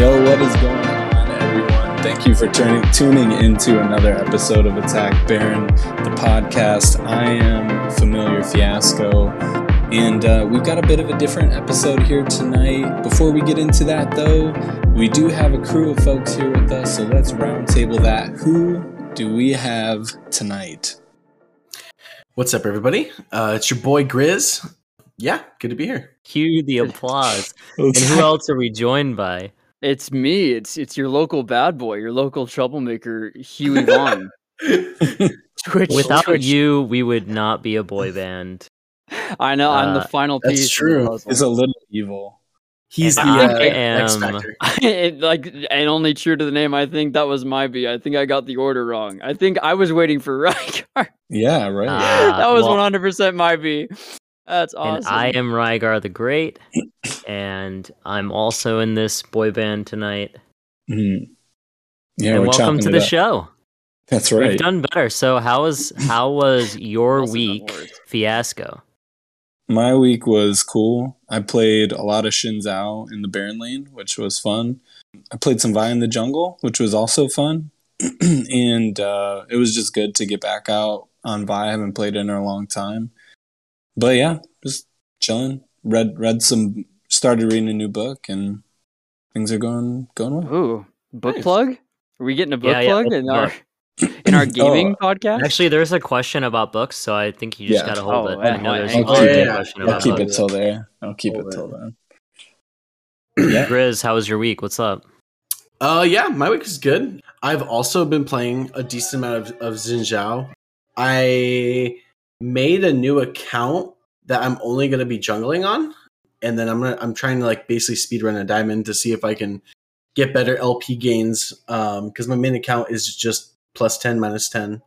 Yo, what is going on, everyone? Thank you for turning, tuning into another episode of Attack Baron, the podcast. I am Familiar Fiasco, and uh, we've got a bit of a different episode here tonight. Before we get into that, though, we do have a crew of folks here with us, so let's roundtable that. Who do we have tonight? What's up, everybody? Uh, it's your boy Grizz. Yeah, good to be here. Cue the applause. and who else are we joined by? It's me. It's it's your local bad boy, your local troublemaker, Huey Vaughn. Twitch, Without Twitch. you, we would not be a boy band. I know. I'm the uh, final piece. That's true. He's a little evil. He's and the uh, am, X Factor. like, and only true to the name. I think that was my B. I think I got the order wrong. I think I was waiting for Rygar. Yeah, right. Uh, that was well, 100% my B. That's awesome. And I am Rygar the Great, and I'm also in this boy band tonight. Mm-hmm. Yeah, and welcome to the up. show. That's right. We've done better. So how was how was your week fiasco? My week was cool. I played a lot of Xin Zhao in the Baron Lane, which was fun. I played some Vi in the Jungle, which was also fun. and uh, it was just good to get back out on Vi. I haven't played in a long time but yeah, just chilling. Read read some. Started reading a new book, and things are going going well. Ooh, book nice. plug? Are we getting a book yeah, plug yeah, in our in our gaming oh, podcast? Actually, there's a question about books, so I think you just yeah. gotta hold oh, it. I know there's I'll, keep, it, I'll keep it till there. I'll keep hold it till then. yeah. Grizz, how was your week? What's up? Uh, yeah, my week is good. I've also been playing a decent amount of, of Xin Zhao. I made a new account that I'm only going to be jungling on, and then I'm gonna I'm trying to like basically speed run a diamond to see if I can get better LP gains. Um, because my main account is just plus ten minus ten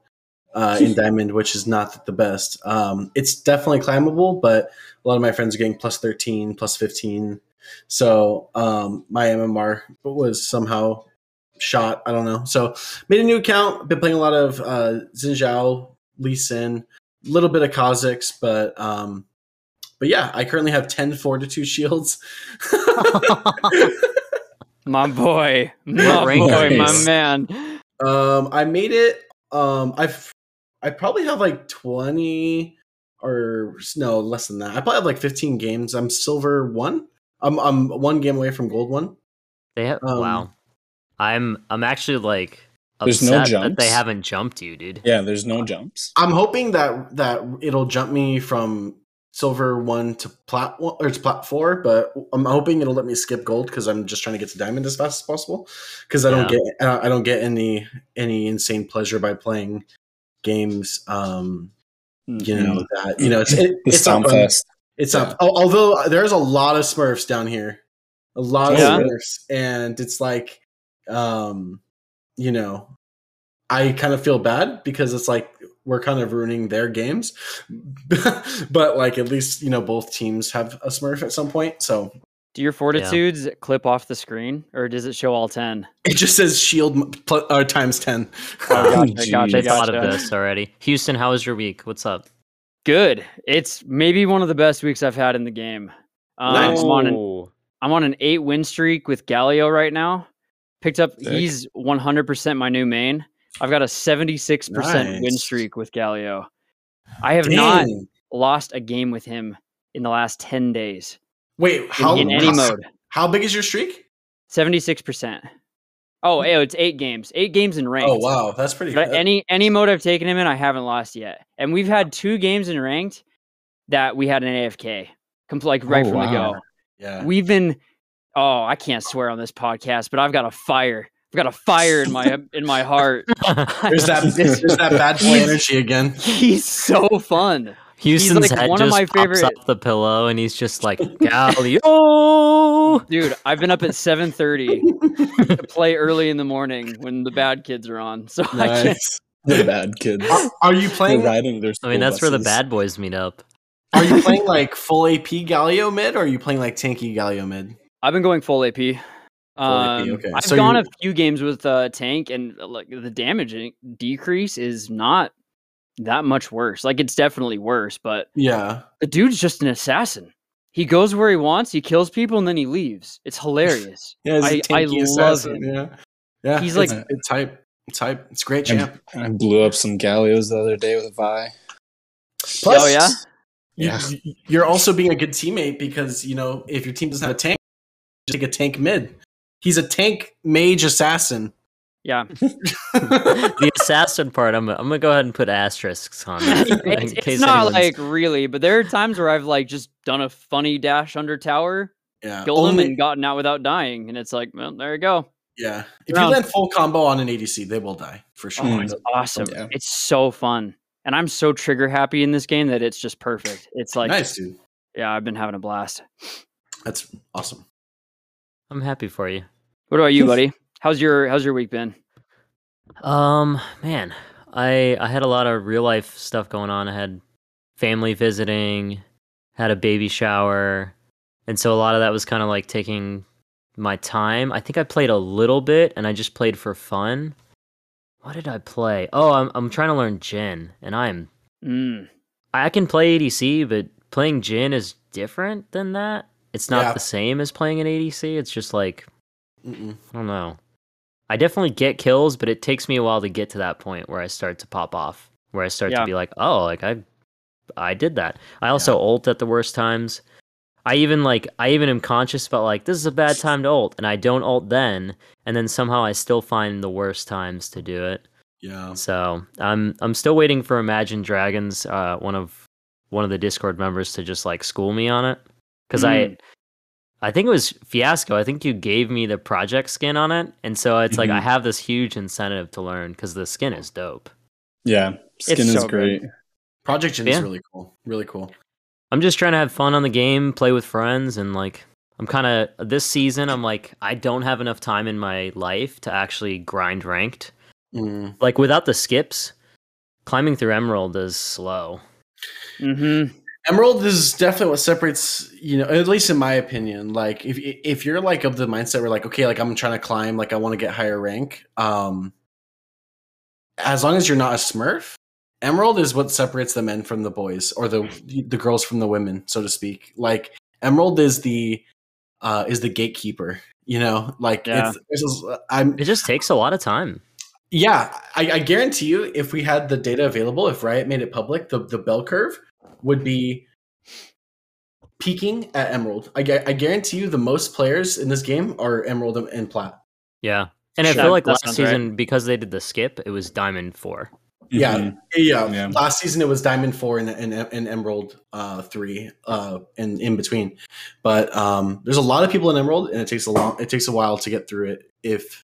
uh, in diamond, which is not the best. Um, it's definitely climbable, but a lot of my friends are getting plus thirteen, plus fifteen. So um, my MMR was somehow shot. I don't know. So made a new account. Been playing a lot of uh, Xin Zhao, Lee Sin little bit of Kha'Zix, but um, but yeah, I currently have 10 fortitude shields. my boy, my boy, my man. Um, I made it. Um, I've I probably have like 20 or no less than that. I probably have like 15 games. I'm silver one. I'm I'm one game away from gold one. They have um, wow. I'm I'm actually like there's no jumps. That they haven't jumped you, dude. Yeah, there's no jumps. I'm hoping that that it'll jump me from silver one to plat one or to plat four, but I'm hoping it'll let me skip gold because I'm just trying to get to diamond as fast as possible. Because I don't get I don't get any any insane pleasure by playing games. Um, mm-hmm. you know that you know it's it, it's not fest. It's yeah. Although there's a lot of Smurfs down here, a lot yeah. of Smurfs, and it's like, um, you know, I kind of feel bad because it's like we're kind of ruining their games. but like at least, you know, both teams have a Smurf at some point. So do your fortitudes yeah. clip off the screen or does it show all 10? It just says shield pl- uh, times 10. Oh, gotcha, gotcha, They've thought of this already. Houston, how was your week? What's up? Good. It's maybe one of the best weeks I've had in the game. Um, nice. I'm, on an, I'm on an eight win streak with Galio right now. Picked up. Sick. He's 100% my new main. I've got a 76% nice. win streak with Galio. I have Dang. not lost a game with him in the last 10 days. Wait, how in, in any how, mode? How big is your streak? 76%. Oh, hmm. it's eight games. Eight games in ranked. Oh wow, that's pretty good. Any any mode I've taken him in, I haven't lost yet. And we've had two games in ranked that we had an AFK. Like right oh, from wow. the go. Yeah. We've been oh, I can't swear on this podcast, but I've got a fire. I've got a fire in my in my heart. there's that there's that bad boy energy again. He's so fun. Houston's like head one just of my favorite up the pillow, and he's just like Galio. Dude, I've been up at seven thirty to play early in the morning when the bad kids are on. So nice. I can't. The bad kids. Are, are you playing? They're riding their. I mean, that's buses. where the bad boys meet up. Are you playing like full AP Galio mid, or are you playing like tanky Galio mid? I've been going full AP. Full um, AP okay. I've so gone a few games with uh, tank, and uh, like the damage decrease is not that much worse. Like it's definitely worse, but yeah, the dude's just an assassin. he goes where he wants, he kills people, and then he leaves. It's hilarious. yeah, I, I love him. Yeah, yeah. He's like it's hype. It's hype. It's great champ. I, I blew up some Galios the other day with a Vi. Plus, oh yeah. Yeah. You're also being a good teammate because you know if your team doesn't have a tank, just take a tank mid. He's a tank mage assassin. Yeah. the assassin part, I'm, I'm gonna go ahead and put asterisks on that. it's, it's not like really, but there are times where I've like just done a funny dash under tower, yeah, killed Only... him and gotten out without dying, and it's like, well, there you go. Yeah, if you land full combo on an ADC, they will die for oh, sure. Oh, it's awesome! Yeah. It's so fun, and I'm so trigger happy in this game that it's just perfect. It's like nice, dude. Yeah, I've been having a blast. That's awesome. I'm happy for you. What about you, buddy? How's your How's your week been? Um, man, I I had a lot of real life stuff going on. I had family visiting, had a baby shower, and so a lot of that was kind of like taking my time. I think I played a little bit, and I just played for fun. What did I play? Oh, I'm I'm trying to learn Jhin, and I'm mm. I can play ADC, but playing Jhin is different than that. It's not yeah. the same as playing an ADC. It's just like Mm-mm. I don't know. I definitely get kills, but it takes me a while to get to that point where I start to pop off, where I start yeah. to be like, oh, like I, I did that. I also yeah. ult at the worst times. I even like I even am conscious about like this is a bad time to ult, and I don't ult then, and then somehow I still find the worst times to do it. Yeah. So I'm I'm still waiting for Imagine Dragons, uh, one of one of the Discord members to just like school me on it, because mm. I I think it was Fiasco. I think you gave me the project skin on it, and so it's mm-hmm. like I mm-hmm. have this huge incentive to learn because the skin is dope. Yeah, skin it's is so great. Good. Project Jhin yeah. is really cool. Really cool. I'm just trying to have fun on the game, play with friends, and like I'm kind of this season. I'm like I don't have enough time in my life to actually grind ranked. Mm. Like without the skips, climbing through Emerald is slow. Mm-hmm. Emerald is definitely what separates, you know, at least in my opinion. Like if if you're like of the mindset where like, okay, like I'm trying to climb, like I want to get higher rank, um as long as you're not a smurf, Emerald is what separates the men from the boys or the the girls from the women, so to speak. Like Emerald is the uh is the gatekeeper, you know? Like yeah. it's, it's I'm It just takes a lot of time. Yeah, I, I guarantee you, if we had the data available, if Riot made it public, the, the bell curve would be peaking at Emerald. I, I guarantee you the most players in this game are Emerald and Plat. Yeah. And I feel like last season, right. because they did the skip, it was Diamond 4. Yeah, mm-hmm. yeah, yeah. Last season it was Diamond Four and, and, and Emerald uh, Three, uh, and in between. But um, there's a lot of people in Emerald, and it takes a long, it takes a while to get through it. If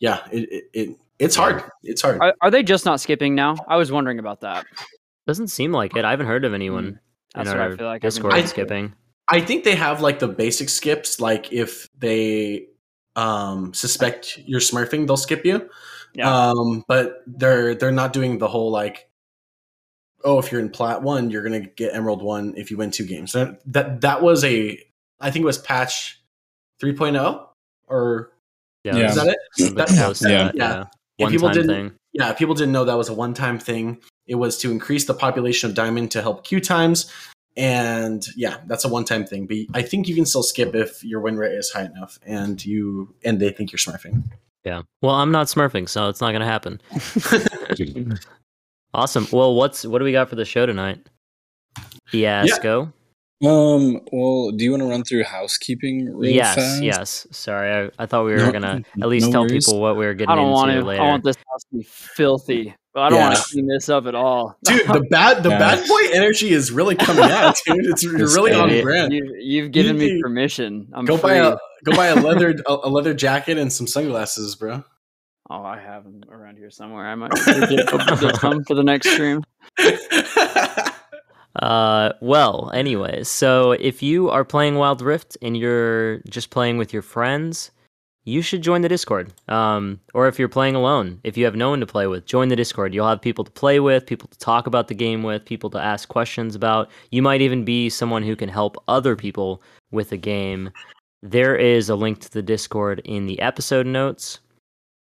yeah, it, it, it it's hard. It's hard. Are, are, they just not skipping now? I was wondering about that. Doesn't seem like it. I haven't heard of anyone mm. in our like Discord I skipping. I think they have like the basic skips. Like if they um, suspect you're smurfing, they'll skip you. Yeah. Um, but they're they're not doing the whole like, oh, if you're in plat one, you're gonna get emerald one if you win two games. That that, that was a I think it was patch 3.0 or yeah, is that it? That, yeah, yeah. yeah. yeah. people didn't, thing. yeah, people didn't know that was a one time thing. It was to increase the population of diamond to help queue times. And yeah, that's a one-time thing. But I think you can still skip if your win rate is high enough, and you and they think you're smurfing. Yeah. Well, I'm not smurfing, so it's not going to happen. awesome. Well, what's what do we got for the show tonight? Fiasco. Yeah. Um. Well, do you want to run through housekeeping? Real yes. Fast? Yes. Sorry, I, I thought we were no, gonna at least no tell worries. people what we were getting I don't want to, later. I want this house to be filthy. But I don't yeah. want to clean this up at all. Dude, the bad the yeah. bad boy energy is really coming out, dude. It's, it's really on brand. You, have given you, me permission. I'm go free. buy a go buy a leather a, leather jacket and some sunglasses, bro. Oh, I have them around here somewhere. I might come for the next stream. Uh, well, anyways, so if you are playing Wild Rift and you're just playing with your friends, you should join the Discord. Um, or if you're playing alone, if you have no one to play with, join the Discord. You'll have people to play with, people to talk about the game with, people to ask questions about. You might even be someone who can help other people with the game. There is a link to the Discord in the episode notes.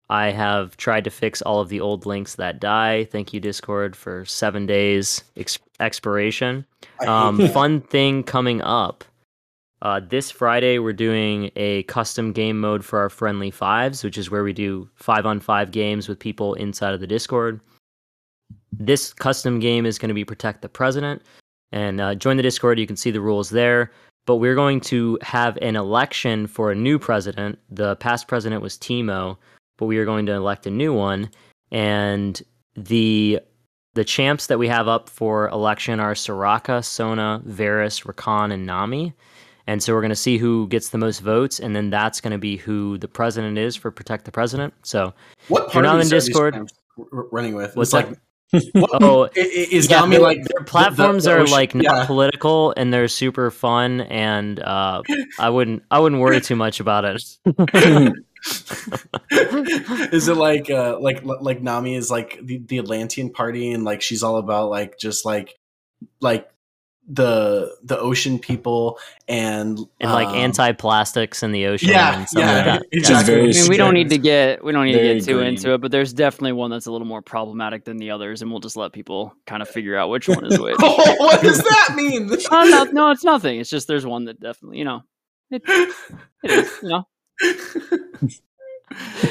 I have tried to fix all of the old links that die. Thank you, Discord, for seven days ex- expiration. Um, fun thing coming up Uh, this Friday, we're doing a custom game mode for our friendly fives, which is where we do five on five games with people inside of the Discord. This custom game is going to be Protect the President. And uh, join the Discord, you can see the rules there. But we're going to have an election for a new president. The past president was Teemo, but we are going to elect a new one. And the the champs that we have up for election are Soraka, Sona, Varus, Rakan, and Nami. And so we're going to see who gets the most votes, and then that's going to be who the president is for Protect the President. So What if you're not in are Discord, running with? what's like what, Oh, is yeah, Nami like their platforms the- the are ocean- like not yeah. political and they're super fun, and uh, I wouldn't I wouldn't worry too much about it. is it like uh like like Nami is like the, the Atlantean party and like she's all about like just like like the the ocean people and and like um, anti-plastics in the ocean yeah, and stuff yeah, like that. exactly. Just very I mean, we don't need to get we don't need to get too green. into it, but there's definitely one that's a little more problematic than the others, and we'll just let people kind of figure out which one is which. oh, what does that mean? oh, no, no, it's nothing. It's just there's one that definitely, you know, it, it is. You know,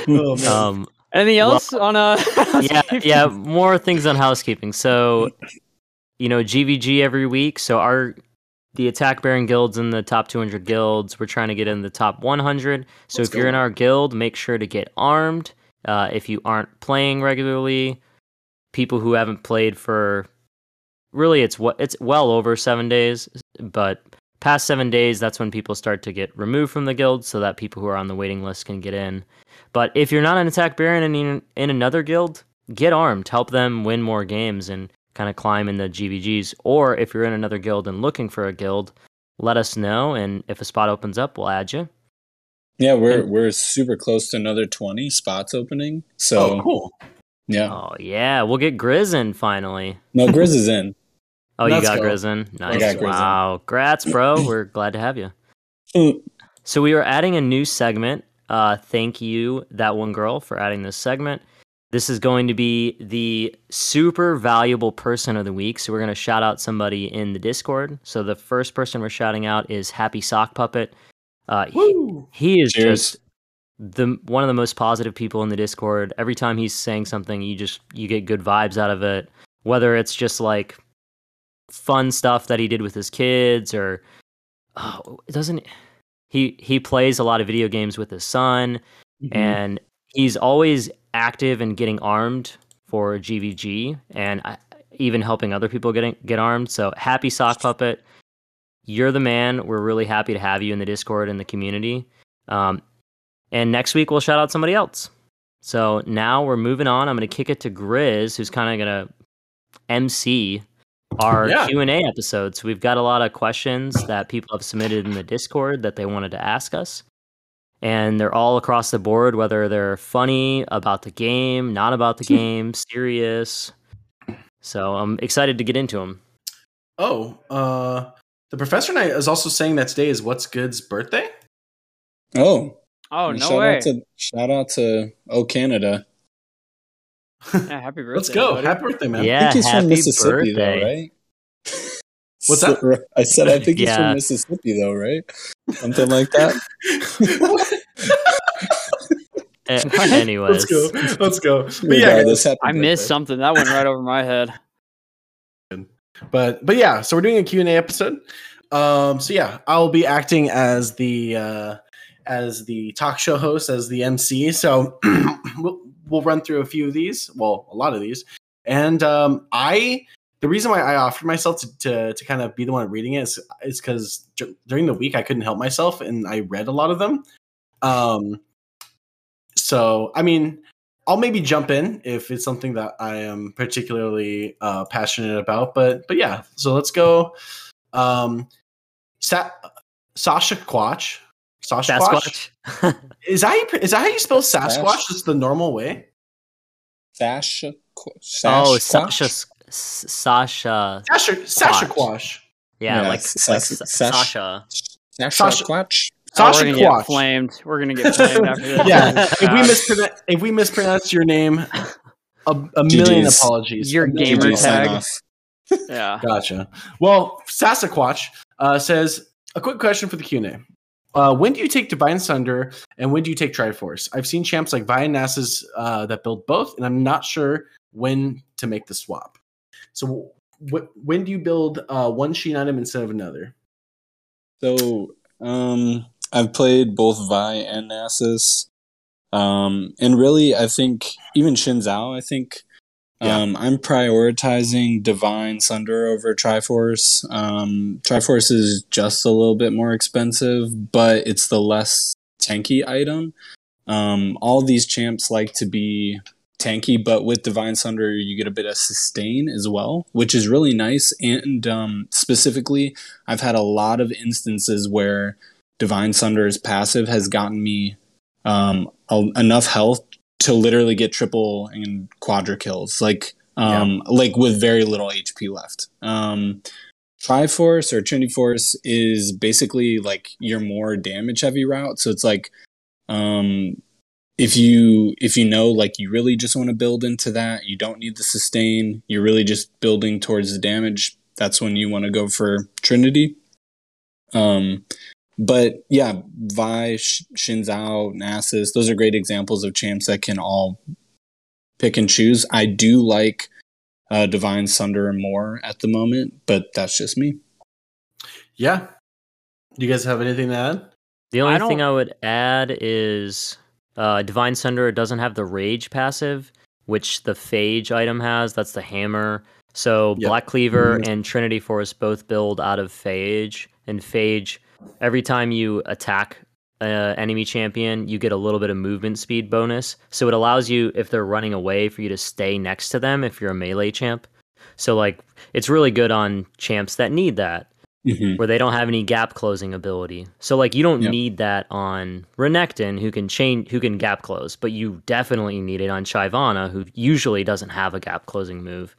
Oh. Um, anything Well, else on uh? yeah, yeah, more things on housekeeping. So, you know, GVG every week. So our the Attack Baron guilds in the top 200 guilds. We're trying to get in the top 100. So Let's if you're go. in our guild, make sure to get armed. Uh, if you aren't playing regularly, people who haven't played for really it's what it's well over seven days, but past seven days, that's when people start to get removed from the guild, so that people who are on the waiting list can get in. But if you're not an attack baron and in, in another guild, get armed. Help them win more games and kind of climb in the GVGs. Or if you're in another guild and looking for a guild, let us know. And if a spot opens up, we'll add you. yeah, we're we're super close to another twenty spots opening. So oh, cool. yeah, Oh yeah, we'll get Grizz in finally. no, Grizz is in. Oh, you got go. Grizz in. Nice. got Grizz in. wow. Grats, bro. We're glad to have you. Mm. So we are adding a new segment. Uh, thank you, that one girl, for adding this segment. This is going to be the super valuable person of the week. So we're going to shout out somebody in the Discord. So the first person we're shouting out is Happy Sock Puppet. Uh, he, he is Cheers. just the one of the most positive people in the Discord. Every time he's saying something, you just you get good vibes out of it. Whether it's just like fun stuff that he did with his kids, or oh, doesn't he he plays a lot of video games with his son, Mm-hmm. and he's always active and getting armed for GVG, and I, even helping other people getting get armed. So happy sock puppet. You're the man. We're really happy to have you in the Discord and the community. Um, and next week we'll shout out somebody else. So now we're moving on. I'm going to kick it to Grizz, who's kind of going to MC our Yeah. Q and A episode. So we've got a lot of questions that people have submitted in the Discord that they wanted to ask us, and they're all across the board. Whether they're funny about the game, not about the game, serious. So I'm excited to get into them. Oh, uh, the professor knight is also saying that today is what's good's birthday. Oh, Oh and no shout way! out to shout out to Oh Canada. yeah, happy birthday! Let's go! buddy. Happy birthday, man! Yeah, I think he's happy from Mississippi birthday. though, right? What's that? I said I think he's Yeah. from Mississippi though, right? Something like that. What? Anyways, Let's go. Let's go. But yeah, Regardless, happy I missed birthday. something that went right over my head. but but yeah so we're doing a q&a episode um so yeah i'll be acting as the uh as the talk show host as the mc so we'll, we'll run through a few of these well a lot of these and um i the reason why i offered myself to to, to kind of be the one reading it is is because during the week i couldn't help myself and i read a lot of them um so i mean I'll maybe jump in if it's something that I am particularly uh, passionate about. But but yeah, so let's go. Um, Sa- Sasha Quatch. Sasha Quatch. Sasquatch. Is that how you, is that how you spell Sash? Sasquatch? Just the normal way. Sasha. oh, Sasquatch? Sasha. S- Sasha. Sasha Sasha Quash. Yeah, Yeah, like, Sas- like Sas- Sasha. Sasha Sasha- Quatch. Oh, we're Sasha gonna get flamed. We're gonna get flamed after this. Yeah, if we mispronounce if we mispronounce your name, a, a million GG's. apologies. Your A gamer GG, tag. yeah. Gotcha. Well, Sasquatch uh, says, a quick question for the Q and A. Uh, when do you take Divine Sunder and when do you take Triforce? I've seen champs like Vi and Nasus uh, that build both, and I'm not sure when to make the swap. So, wh- when do you build uh, one Sheen item instead of another? So, um, I've played both Vi and Nasus. Um, and really, I think even Xin Zhao, I think Yeah. um, I'm prioritizing Divine Sunder over Triforce. Um, Triforce is just a little bit more expensive, but it's the less tanky item. Um, all these champs like to be tanky, but with Divine Sunder, you get a bit of sustain as well, which is really nice. And um, specifically, I've had a lot of instances where Divine Sunder's passive has gotten me um, a- enough health to literally get triple and quadra kills, like um, like with very little HP left. Um, Triforce or Trinity Force is basically like your more damage heavy route. So it's like um, if you if you know like you really just want to build into that, you don't need the sustain. You're really just building towards the damage. That's when you want to go for Trinity. Um, but yeah, Vi, Sh- Xin Zhao, Nasus, those are great examples of champs that can all pick and choose. I do like uh, Divine Sunder more at the moment, but that's just me. Yeah. Do you guys have anything to add? The only I thing I would add is uh, Divine Sunder doesn't have the Rage passive, which the Phage item has. That's the hammer. So Yep. Black Cleaver Mhm. and Trinity Force both build out of Phage. And Phage, every time you attack uh, enemy champion, you get a little bit of movement speed bonus. So it allows you, if they're running away, for you to stay next to them if you're a melee champ. So like, it's really good on champs that need that Mm-hmm. where they don't have any gap closing ability. So like you don't Yep. need that on Renekton who can chain who can gap close, but you definitely need it on Shyvana who usually doesn't have a gap closing move.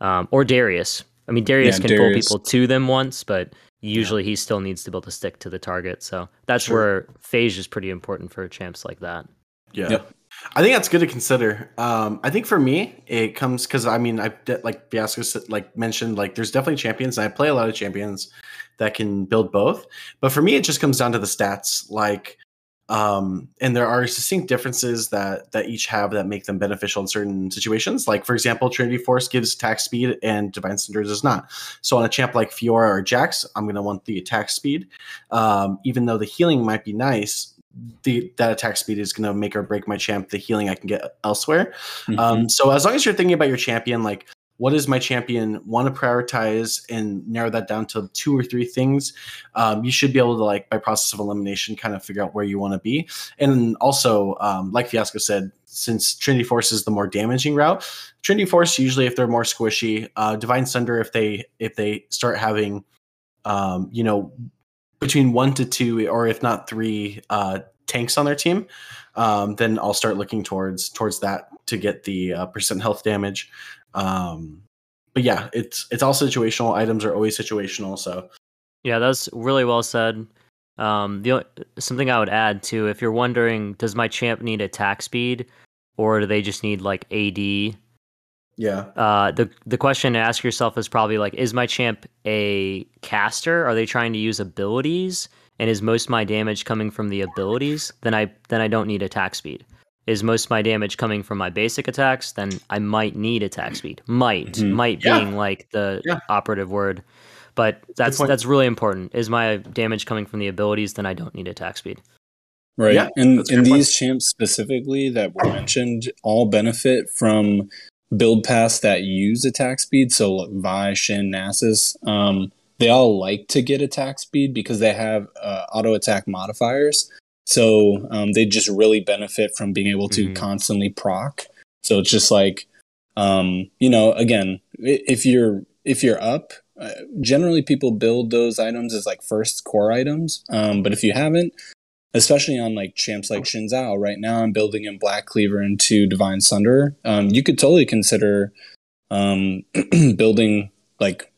Um, or Darius. I mean Darius Yeah, can Darius. pull people to them once, but usually he still needs to be able to stick to the target. So that's Sure. where Phage is pretty important for champs like that. Yeah. Yep. I think that's good to consider. Um, I think for me, it comes because I mean, I like Fiasco like mentioned, like there's definitely champions, and I play a lot of champions that can build both. But for me, it just comes down to the stats. Like, um, and there are distinct differences that that each have that make them beneficial in certain situations. Like, for example, Trinity Force gives attack speed, and Divine Sunder does not. So on a champ like Fiora or Jax, I'm to want the attack speed, um, even though the healing might be nice the that attack speed is going to make or break my champ the healing i can get elsewhere Mm-hmm. um, so as long as you're thinking about your champion like what does my champion want to prioritize and narrow that down to two or three things um, you should be able to like by process of elimination kind of figure out where you want to be and also um, like fiasco said since trinity force is the more damaging route trinity force usually if they're more squishy uh, divine sunder if they if they start having um, you know between one to two or if not three uh, tanks on their team um, then i'll start looking towards towards that to get the uh, percent health damage um, but yeah it's it's all situational items are always situational so Yeah, that's really well said. Um, the something I would add too, if you're wondering, does my champ need attack speed, or do they just need like AD? Yeah Uh, the the question to ask yourself is probably like, is my champ a caster? Are they trying to use abilities? And is most of my damage coming from the abilities? Then I then I don't need attack speed. Is most of my damage coming from my basic attacks? Then I might need attack speed. Might Mhm. might Yeah. being like the Yeah. operative word. But that's that's really important. Is my damage coming from the abilities? Then I don't need attack speed. Right. Yeah, and that's and point. these champs specifically that were mentioned all benefit from build paths that use attack speed. So like Vi, Xin, Nasus, um, they all like to get attack speed because they have uh, auto attack modifiers. So um, they just really benefit from being able to Mhm. constantly proc. So it's just like, um, you know, again, if you're if you're up, uh, generally people build those items as like first core items. Um, but if you haven't, especially on like champs like Xin Zhao. Right now, I'm building in Black Cleaver into Divine Sunder. Um, you could totally consider um, building like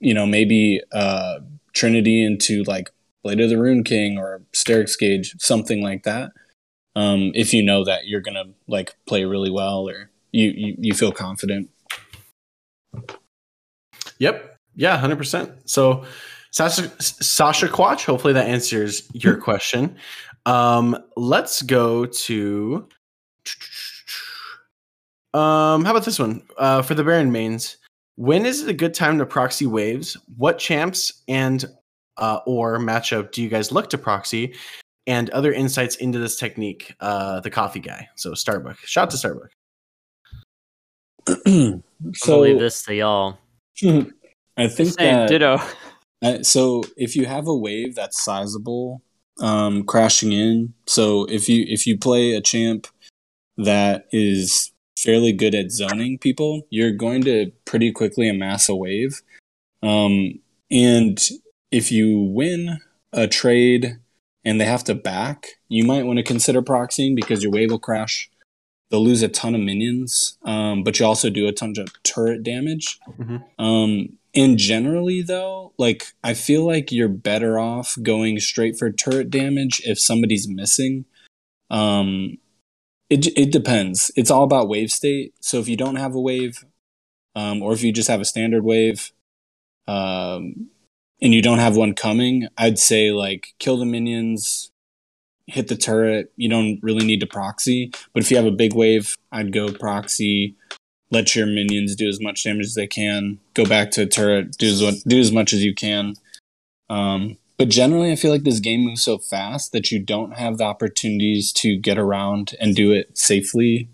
you know maybe uh, Trinity into like Blade of the Ruined King or Sterak's Gage, something like that. Um, if you know that you're gonna like play really well or you you, you feel confident. Yep. Yeah, hundred percent. So, Sasha Sasha Quatch. Hopefully that answers your question. Um, let's go to. Um, how about this one? Uh, for the Baron mains, when is it a good time to proxy waves? What champs and uh, or matchup do you guys look to proxy? And other insights into this technique, uh, the coffee guy. So Starbuck. Shout out to Starbuck. so I'll leave this to y'all. I think that ditto. Uh, so if you have a wave that's sizable, um, crashing in. So if you if you play a champ that is fairly good at zoning people, you're going to pretty quickly amass a wave. Um, and if you win a trade and they have to back, you might want to consider proxying because your wave will crash. They'll lose a ton of minions, um, but you also do a ton of turret damage. Mm-hmm. Um, and generally, though, like I feel like you're better off going straight for turret damage if somebody's missing. Um, it it depends. It's all about wave state. So if you don't have a wave, um, or if you just have a standard wave, um, and you don't have one coming, I'd say like kill the minions, hit the turret. You don't really need to proxy. But if you have a big wave, I'd go proxy. Let your minions do as much damage as they can. Go back to a turret. Do as do as much as you can. Um, but generally, I feel like this game moves so fast that you don't have the opportunities to get around and do it safely.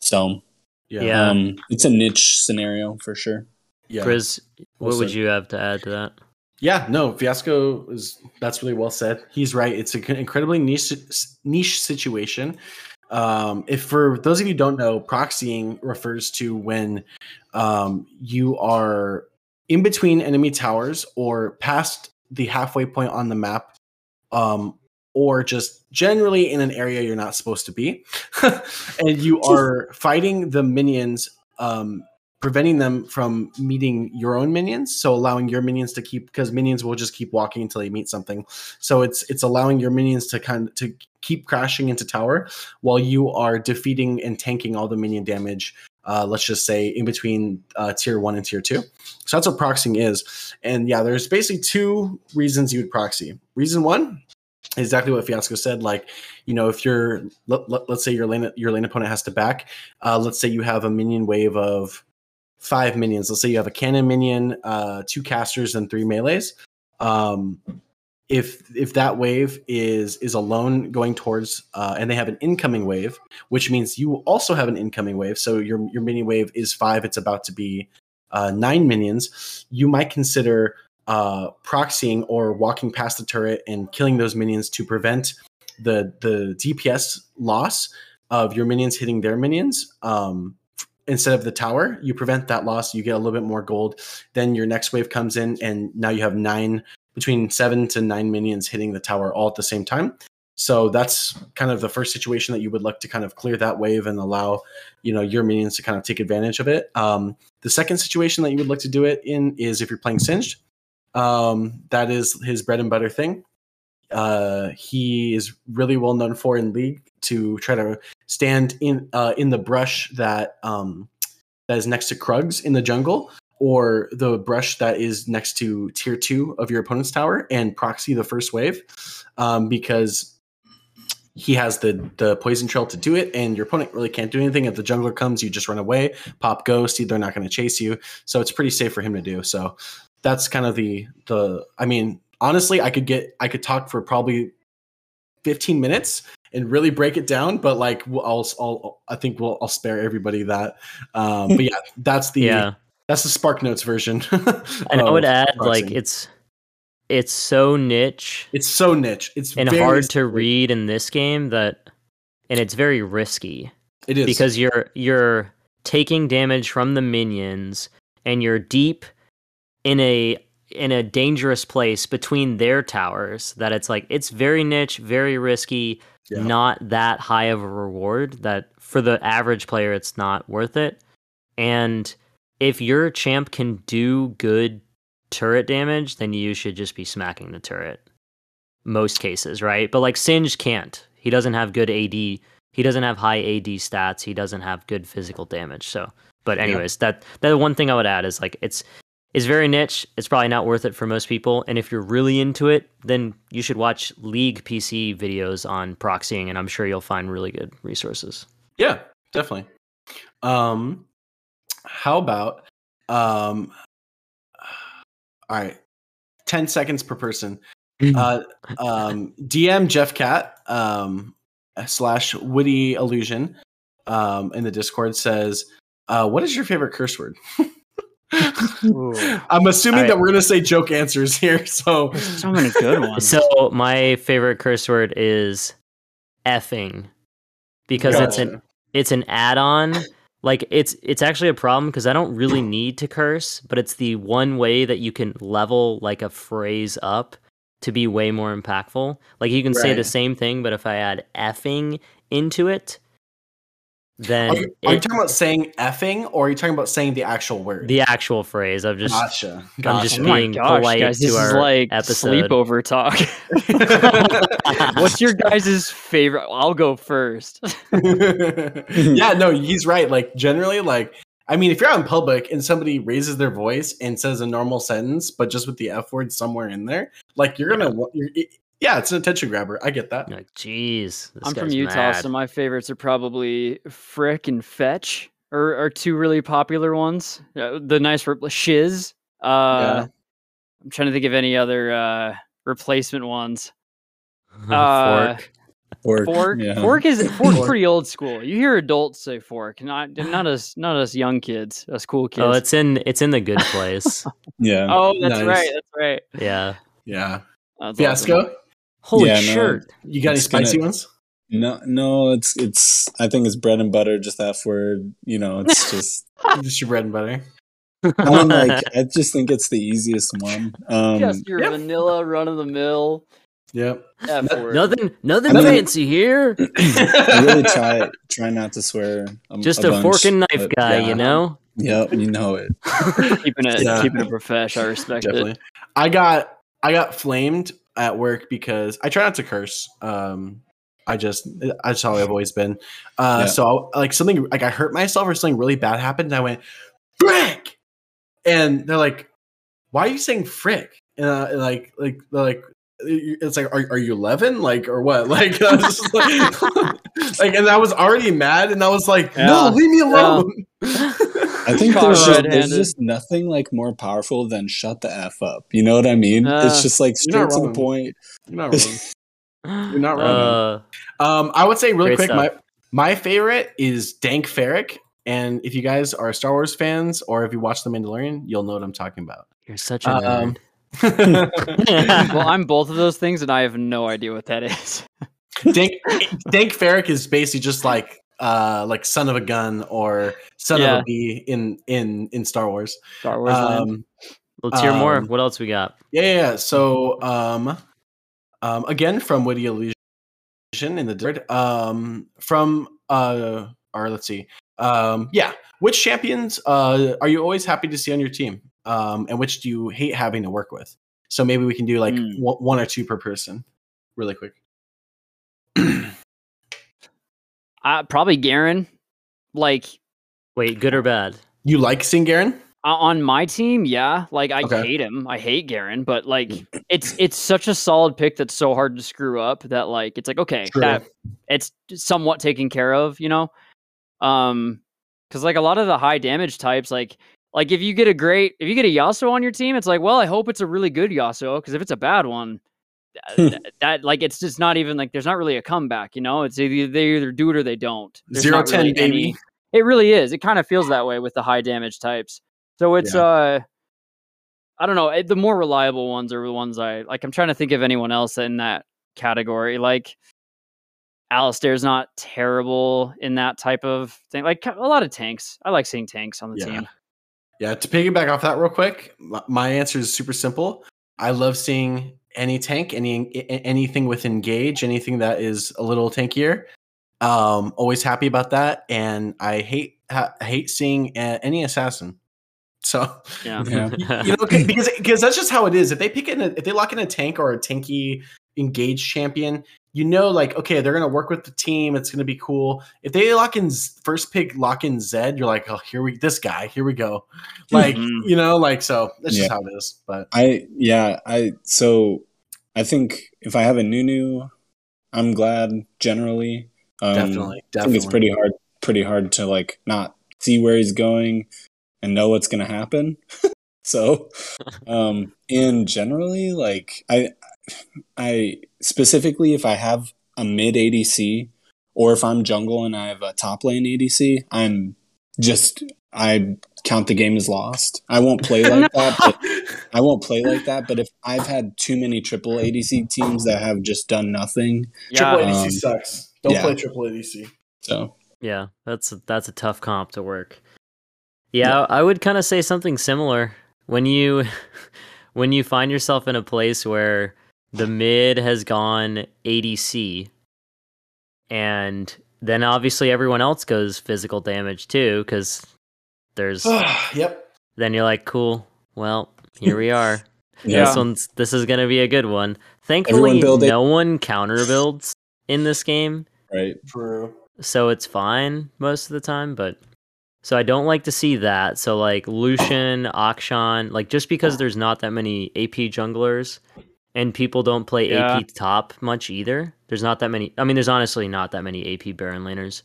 So, Yeah. Yeah. um, it's a niche scenario for sure. Yeah. Grizz, what Well would said. you have to add to that? Yeah, no, Fiasco is that's really well said. He's right. It's an incredibly niche niche situation. Um, if for those of you who don't know, proxying refers to when um, you are in between enemy towers or past the halfway point on the map, um, or just generally in an area you're not supposed to be, and you are fighting the minions um, preventing them from meeting your own minions. So allowing your minions to keep because minions will just keep walking until they meet something. So it's it's allowing your minions to kind of to keep crashing into tower while you are defeating and tanking all the minion damage uh, let's just say in between uh, tier one and tier two. So that's what proxying is. And yeah there's basically two reasons you would proxy. Reason one exactly what fiasco said like you know if you're let, let, us say your lane your lane opponent has to back uh, let's say you have a minion wave of five minions. Let's say you have a cannon minion, uh, two casters, and three melees. Um, if if that wave is is alone going towards, uh, and they have an incoming wave, which means you also have an incoming wave. So your your mini wave is five. It's about to be uh, nine minions. You might consider uh, proxying or walking past the turret and killing those minions to prevent the the DPS loss of your minions hitting their minions. Um, instead of the tower you prevent that loss you get a little bit more gold. Then your next wave comes in and now you have nine between seven to nine minions hitting the tower all at the same time. So that's kind of the first situation that you would look to kind of clear that wave and allow you know your minions to kind of take advantage of it. Um, the second situation that you would look to do it in is if you're playing singed. Um, that is his bread and butter thing uh, he is really well known for in league to try to stand in uh, in the brush that um, that is next to Krugs in the jungle, or the brush that is next to tier two of your opponent's tower, and proxy the first wave, um, because he has the the poison trail to do it, and your opponent really can't do anything. If the jungler comes, you just run away, pop ghost. They're not going to chase you, so it's pretty safe for him to do. So that's kind of the the. I mean, honestly, I could get I could talk for probably 15 minutes and really break it down but like we'll, I'll, I'll i think we'll i'll spare everybody that. Um but yeah that's the Yeah. that's the spark notes version. And I would add like it's it's so niche it's so niche. It's and very hard to read in this game that and it's very risky. It is. Because you're you're taking damage from the minions and you're deep in a in a dangerous place between their towers that it's like it's very niche very risky Yeah. not that high of a reward that for the average player it's not worth it. And if your champ can do good turret damage then you should just be smacking the turret most cases right? But like singed can't. He doesn't have good ad he doesn't have high ad stats. He doesn't have good physical damage so. But Yeah. anyways that that one thing i would add is like it's is very niche. It's probably not worth it for most people. And if you're really into it, then you should watch League PC videos on proxying, and I'm sure you'll find really good resources. Yeah, definitely. Um, how about um, all right, ten seconds per person. Uh, um, DM Jeff Cat um, slash Woody Illusion um, in the Discord says, uh, "What is your favorite curse word?" I'm assuming All right. that we're gonna say joke answers here. So So many good ones. So my favorite curse word is effing because it's an it's an add-on. Like it's it's actually a problem because I don't really need to curse, but it's the one way that you can level like a phrase up to be way more impactful. Like you can say the same thing, but if I add effing into it, then Are you, are you it- talking about saying effing, or are you talking about saying the actual word? the actual phrase. I've just gotcha. I'm just oh being gosh, polite guys, to this is our like episode. sleepover talk. What's your guys' favorite? I'll go first. yeah, no, he's right. Like generally, like I mean, if you're out in public and somebody raises their voice and says a normal sentence, but just with the f word somewhere in there, like you're gonna, wa- you're, it- yeah, it's an attention grabber. I get that. You're like, jeez, this I'm from Utah, mad." so my favorites are probably Frick and Fetch, are, are two really popular ones. Uh, the nice re- Shiz. Uh, Yeah. I'm trying to think of any other uh, replacement ones. Uh, Fork. Fork. Fork. Yeah. Fork is fork's Fork. pretty old school. You hear adults say fork, not not us not us young kids, us cool kids. Oh, it's in it's in the good place. Yeah. Oh, that's Nice. right. That's right. yeah. Yeah, That's awesome. Fiasco. Holy Yeah, no. shirt. You got any It's gonna- spicy ones? No, no, it's it's. I think it's bread and butter. Just that word. You know, it's just. Just your bread and butter. I don't like. I just think it's the easiest one. Um, Just your Yep. vanilla run of the mill. Yep. F word. Nothing nothing I mean- fancy here. I really try try not to swear. A, Just a, bunch, fork and knife but guy, yeah. you know? Yep, you know it. keeping it Yeah. keeping it profesh. I respect Definitely. it. I got I got flamed at work because I try not to curse. Um, I just that's how I've always been. Uh, Yeah. so like something like I hurt myself or something really bad happened, and I went frick, and they're like, "Why are you saying frick?" And uh, like like they're like. It's like, are, are you 11? Like, or what? Like, I was just like, like, and I was already mad, and I was like, Yeah. no, leave me alone. I think there's just, there's just nothing like more powerful than shut the f up. You know what I mean? Uh, it's just like you're straight not to the point. You're not wrong. You're not wrong. Uh, Um, I would say really quick, my stuff. my favorite is Dank farrik, and if you guys are Star Wars fans or if you watch The Mandalorian, you'll know what I'm talking about. you're such a Um, nerd. well, I'm both of those things, and I have no idea what that is. Dank Dank farrik is basically just like uh like son of a gun or son Yeah. of a bee in in in Star Wars. Star Wars. Um, Let's hear more. um, What else we got? yeah, yeah, yeah. So um, um, again from Witty Illusion in the Discord. Um, from uh, or let's see. Um, yeah, which champions uh are you always happy to see on your team? Um, and which do you hate having to work with? So maybe we can do like one, one or two per person, really quick. Uh, probably Garen. Like Wait, good or bad? You like seeing Garen? uh, on my team, yeah. Like I Okay. hate him. I hate Garen, but like it's it's such a solid pick that's so hard to screw up that like it's like okay, True. that it's somewhat taken care of, you know. Um, because like a lot of the high damage types, like like if you get a great if you get a Yasuo on your team, it's like well, I hope it's a really good Yasuo because if it's a bad one. Th- that like it's just not even like there's not really a comeback, you know. It's either they either do it or they don't. There's Zero ten, really baby. any- it really is. It kind of feels that way with the high damage types. So it's uh I don't know, eh, the more reliable ones are the ones I like I'm trying to think of anyone else in that category. Like Alistar's not terrible in that type of thing. Like a lot of tanks. I like seeing tanks on the Yeah. team. Yeah, to piggyback off that real quick, my answer is super simple. I love seeing any tank, any anything with engage, anything that is a little tankier. Um, always happy about that, and I hate ha- hate seeing uh, any assassin. So Yeah. Yeah. you know, 'cause- because because that's just how it is. If they pick in, a, if they lock in a tank or a tanky engaged champion, you know, like okay, they're gonna work with the team. It's gonna be cool. If they lock in first pick, lock in Zed, you're like, oh, here we this guy, here we go. Like Mhm. you know, like so that's just how it is. But I yeah, I so I think if I have a Nunu, I'm glad generally. Um, definitely, I think definitely, it's pretty hard pretty hard to like not see where he's going and know what's gonna happen. so um and generally like I I specifically if I have a mid ADC or if I'm jungle and I have a top lane ADC, I'm just I count the game as lost. I won't play like that, but I won't play like that. But if I've had too many triple ADC teams that have just done nothing, Triple ADC Um, sucks. Don't yeah. play triple ADC. so Yeah, that's that's a tough comp to work. Yeah, I would kind of say something similar. When you when you find yourself in a place where the mid has gone ADC and then obviously everyone else goes physical damage too cuz there's yep. then you're like, "Cool. Well, here we are. yeah, This one's this is going to be a good one." Thankfully, no one counter builds in this game right. True. so it's fine most of the time but so i don't like to see that so like lucian akshan like just because there's not that many ap junglers and people don't play Yeah. ap top much either there's not that many i mean there's honestly not that many ap baron laners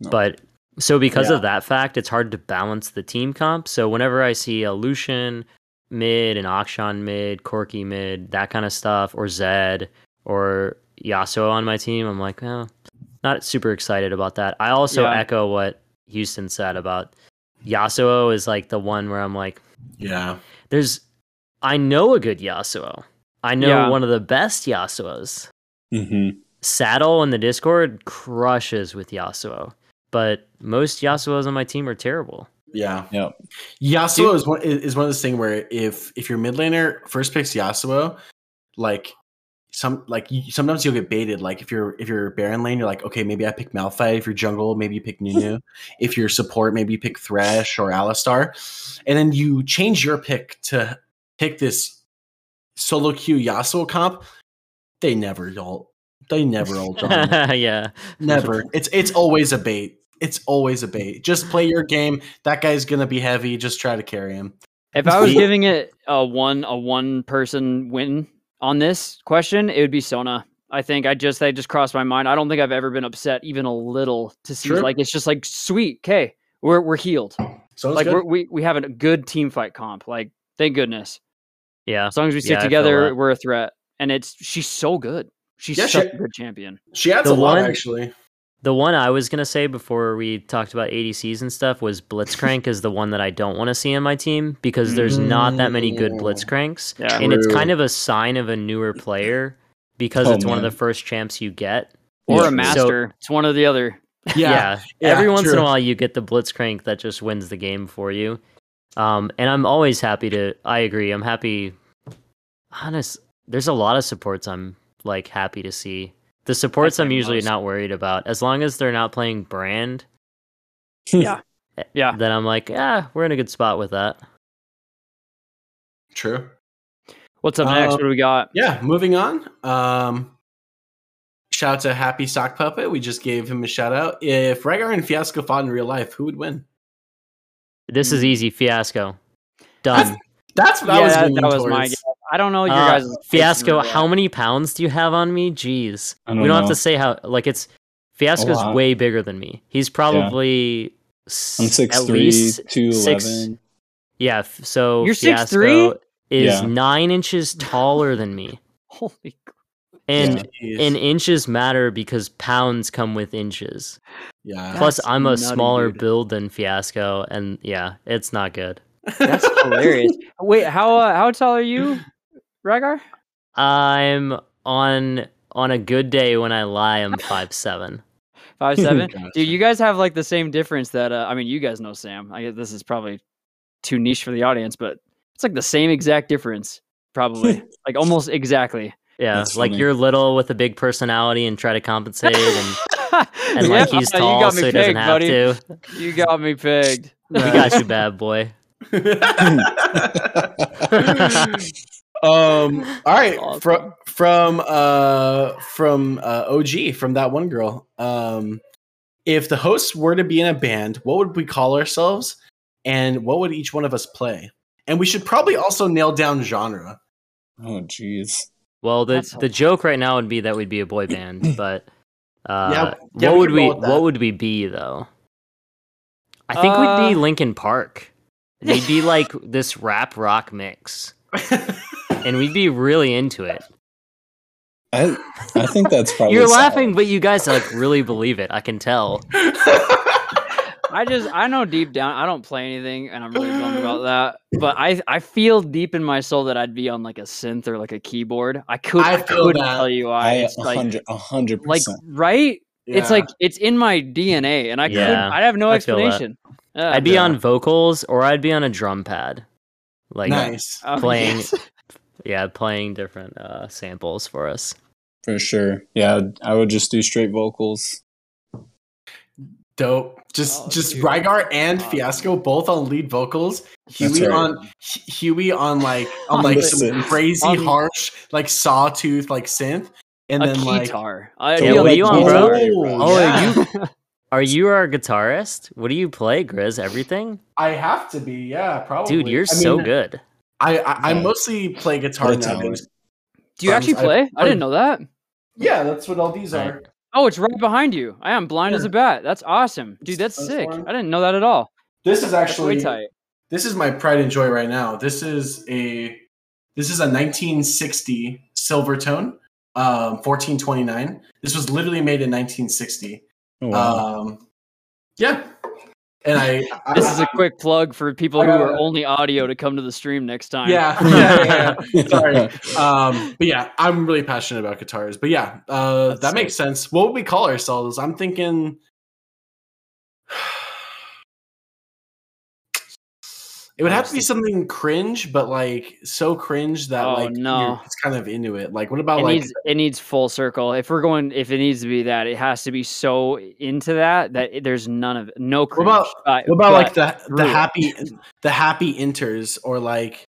No. but so because Yeah. of that fact it's hard to balance the team comp so whenever i see a lucian mid and akshan mid Corki mid that kind of stuff or zed or yasuo on my team i'm like oh not super excited about that. I also Yeah. echo what Houston said about Yasuo is like the one where I'm like, Yeah. there's, I know a good Yasuo. I know Yeah. one of the best Yasuos. hmm Saddle in the Discord crushes with Yasuo, but most Yasuos on my team are terrible. Yeah. Yeah. Yasuo is one is one of those things where if if your mid laner first picks Yasuo, like some like you, sometimes you'll get baited. Like if you're if you're Baron lane, you're like, okay, maybe I pick Malphite. If you're jungle, maybe you pick Nunu. if you're support, maybe you pick Thresh or Alistar, and then you change your pick to pick this solo queue Yasuo comp. They never ult. They never ult. on. yeah. Never. It's it's always a bait. It's always a bait. Just play your game. That guy's gonna be heavy. Just try to carry him. If I was giving it a one a one person win on this question, it would be Sona. I think I just that just crossed my mind. I don't think I've ever been upset even a little to see Sure. like it's just like sweet. Okay, we're we're healed. So like we're, we we have a good team fight comp. Like thank goodness. Yeah. As long as we stick Yeah, together, we're a threat. And it's she's so good. She's Yeah, such she- a good champion. she adds The a lot actually. The one I was gonna say before we talked about ADCs and stuff was Blitzcrank is the one that I don't want to see in my team because there's not that many good Mm. Blitzcranks, Yeah. and it's kind of a sign of a newer player because Oh, it's one of the first champs you get. Or Yeah. a master. it's one or the other. Yeah, Yeah, every once in a while you get the Blitzcrank that just wins the game for you. Um, and I'm always happy to. I agree. I'm happy. Honest, there's a lot of supports I'm like happy to see. The supports I'm usually most. not worried about as long as they're not playing brand. Yeah. eh, Yeah. Then I'm like, yeah, we're in a good spot with that. True. What's up next? Uh, What do we got? Yeah, moving on. Um shout out to Happy Sock Puppet. We just gave him a shout out. If Rhaegar and Fiasco fought in real life, who would win? This is Mm. easy. Fiasco. Done. That's what I Yeah, was that, going that was my guess. I don't know your Uh, guys' Fiasco, how many pounds do you have on me? Jeez. I We don't don't have to say how. Like it's Fiasco's lot. way bigger than me. He's probably s- I'm six at three, least two six- eleven. Yeah. f- So You're Fiasco 6'3"? is Yeah. nine inches taller than me, Holy and Jeez. and inches matter because pounds come with inches. Yeah. Plus, That's I'm a smaller dude. build than Fiasco, and yeah, it's not good. That's hilarious. Wait, how uh, how tall are you, Rhaegar? I'm on on a good day when I lie, I'm five seven. Five seven. Gotcha. Dude, you guys have like the same difference that uh, I mean, you guys know Sam. I guess this is probably too niche for the audience, but it's like the same exact difference, probably like almost exactly. Yeah, That's like funny. you're little with a big personality and try to compensate, and, and Yeah, like he's you tall, got me so he doesn't pegged, have buddy. to. You got me pegged. We got you, bad boy. Um. All right. Awesome. From from uh from uh, OG from that one girl. Um, if the hosts were to be in a band, what would we call ourselves, and what would each one of us play? And we should probably also nail down genre. Oh, jeez. Well, the That's the joke right now would be that we'd be a boy band, but uh, Yeah, yeah, what we would we roll with that. what would we be though? I think we'd be Uh, Linkin Park. We'd be like this rap rock mix, and we'd be really into it. I I think that's probably. You're solid. laughing, but you guys like really believe it. I can tell. I just I know deep down I don't play anything and I'm really bummed about that. But I I feel deep in my soul that I'd be on like a synth or like a keyboard. I could I I, couldn't that. tell you why. I It's like hundred a hundred like percent. right? It's like it's in my DNA and I couldn't Yeah, I have no I explanation. Yeah. I'd be Yeah. on vocals or I'd be on a drum pad, like nice. Oh, playing- yes. yeah, playing different uh, samples for us. for sure. Yeah, I would just do straight vocals. Dope. Just Oh, just dude. Rygar and Oh. Fiasco both on lead vocals. Huey right. on Hu- Huey on like on like some crazy On- harsh like sawtooth like synth, and a then like guitar. I'd Yeah, what are you on, bro? Oh, Oh, yeah. you are you our guitarist? What do you play, Grizz? Everything, I have to be, yeah, probably. dude. You're I so mean, good. I I, I Yeah. mostly play guitar What a Do you Um, actually play? I, didn't know that. Yeah, that's what all these are. Oh, it's right behind you. I am blind as a bat. That's awesome, dude. That's That's sick. fine. I didn't know that at all. This is actually tight. this is my pride and joy right now. This is a this is a 1960 Silvertone, um, 1429. This was literally made in 1960. Oh, wow. Um, yeah, and I, I This is a quick plug for people who are only audio to come to the stream next time. yeah, yeah, yeah, yeah. sorry. Um, but yeah, I'm really passionate about guitars. But yeah, uh, That's that makes sense. What would we call ourselves? I'm thinking. It would have to be something cringe, but like so cringe that Oh, like no. it's kind of into it. Like, what about It like needs it needs full circle. If we're going, if it needs to be that, it has to be so into that that there's none of no. Cringe. about- Uh, what about like the the happy the happy inters or like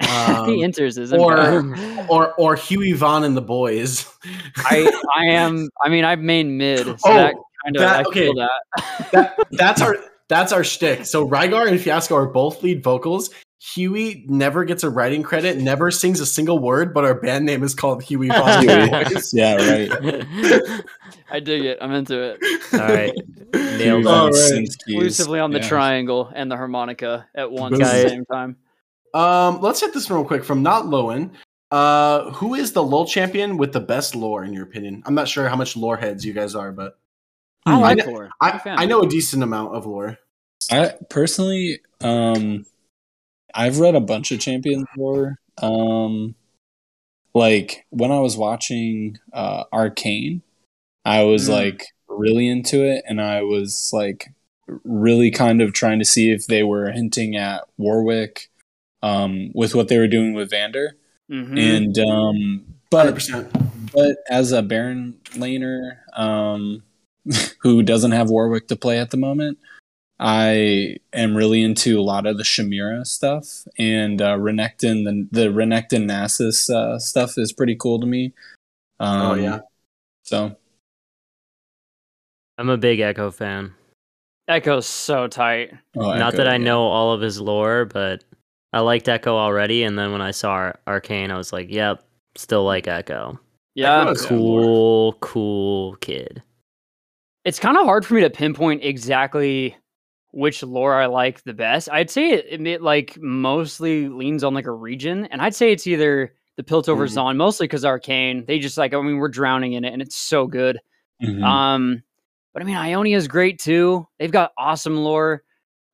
um, the enters isn't or- or or Huey Vaughn and the boys. I I am. I mean, I'm main mid. So Oh, that kind of that- I okay. feel that. that that's our that's our shtick. So Rygar and Fiasco are both lead vocals. Huey never gets a writing credit, never sings a single word, but our band name is called Huey Vaughn. and the Huey. Yeah, right. I dig it. I'm into it. All right, nailed Huey it. Right. Exclusively on the Yeah. triangle and the harmonica at once Boom. at the same time. Um, let's hit this real quick from not Lowen. Uh, who is the LOL champion with the best lore in your opinion? I'm not sure how much lore heads you guys are, but I Hmm. like I- lore. I'm a I, fan. I know a decent amount of lore. I personally, um, I've read a bunch of Champions lore. Um, like when I was watching uh, Arcane, I was Mm. like really into it, and I was like really kind of trying to see if they were hinting at Warwick um, with what they were doing with Vander, Mhm. and um, Hundred but percent. but as a Baron laner um, who doesn't have Warwick to play at the moment, I am really into a lot of the Shurima stuff and uh, Renekton. The the Renekton Nasus uh, stuff is pretty cool to me. Um, Oh yeah. So I'm a big Ekko fan. Ekko's so tight. oh, Not Ekko, that I yeah. know all of his lore, but I liked Ekko already. And then when I saw Arcane, I was like, "Yep, still like Ekko. Yeah. Ekko is- Yeah, Cool, cool kid." It's kind of hard for me to pinpoint exactly which lore I like the best. I'd say it, it like mostly leans on like a region, and I'd say it's either the Piltover Mhm. Zaun, mostly because Arcane. They just like I mean we're drowning in it, and it's so good. Mhm. Um, but I mean Ionia is great too. They've got awesome lore.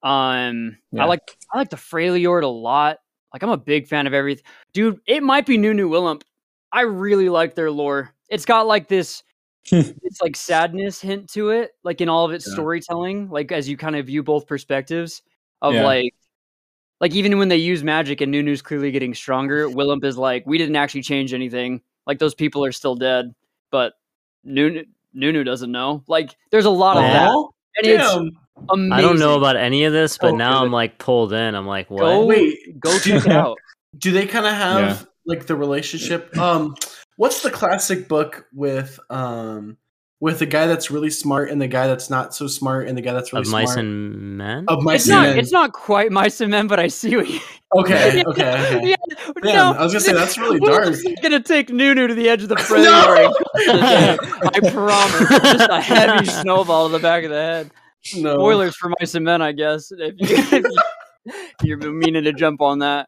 Um, Yeah. I like I like the Freljord a lot. Like I'm a big fan of everything, dude. It might be Nunu Willump. I really like their lore. It's got like this it's like sadness hint to it, like in all of its Yeah. storytelling, like as you kind of view both perspectives of Yeah. like like even when they use magic and Nunu's clearly getting stronger, Willump is like, we didn't actually change anything. Like those people are still dead, but Nunu Nunu doesn't know. Like there's a lot of that. Aw, And it's damn. amazing. I don't know about any of this, but Oh, now good. I'm like pulled in. I'm like, what? Go Wait, go do- check it out. Do they kind of have like the relationship. Um, what's the classic book with um with the guy that's really smart and the guy that's not so smart and the guy that's really of smart mice and men. of mice It's and not. men. It's not quite mice and men, but I see what you. okay. Yeah, Okay. Okay. Yeah, Man, no, I was gonna say that's really we're dark. just gonna take Nunu to the edge of the fray. No! I promise. Just a heavy snowball to the back of the head. No. Spoilers for mice and men, I guess. If, you, if you, you're meaning to jump on that.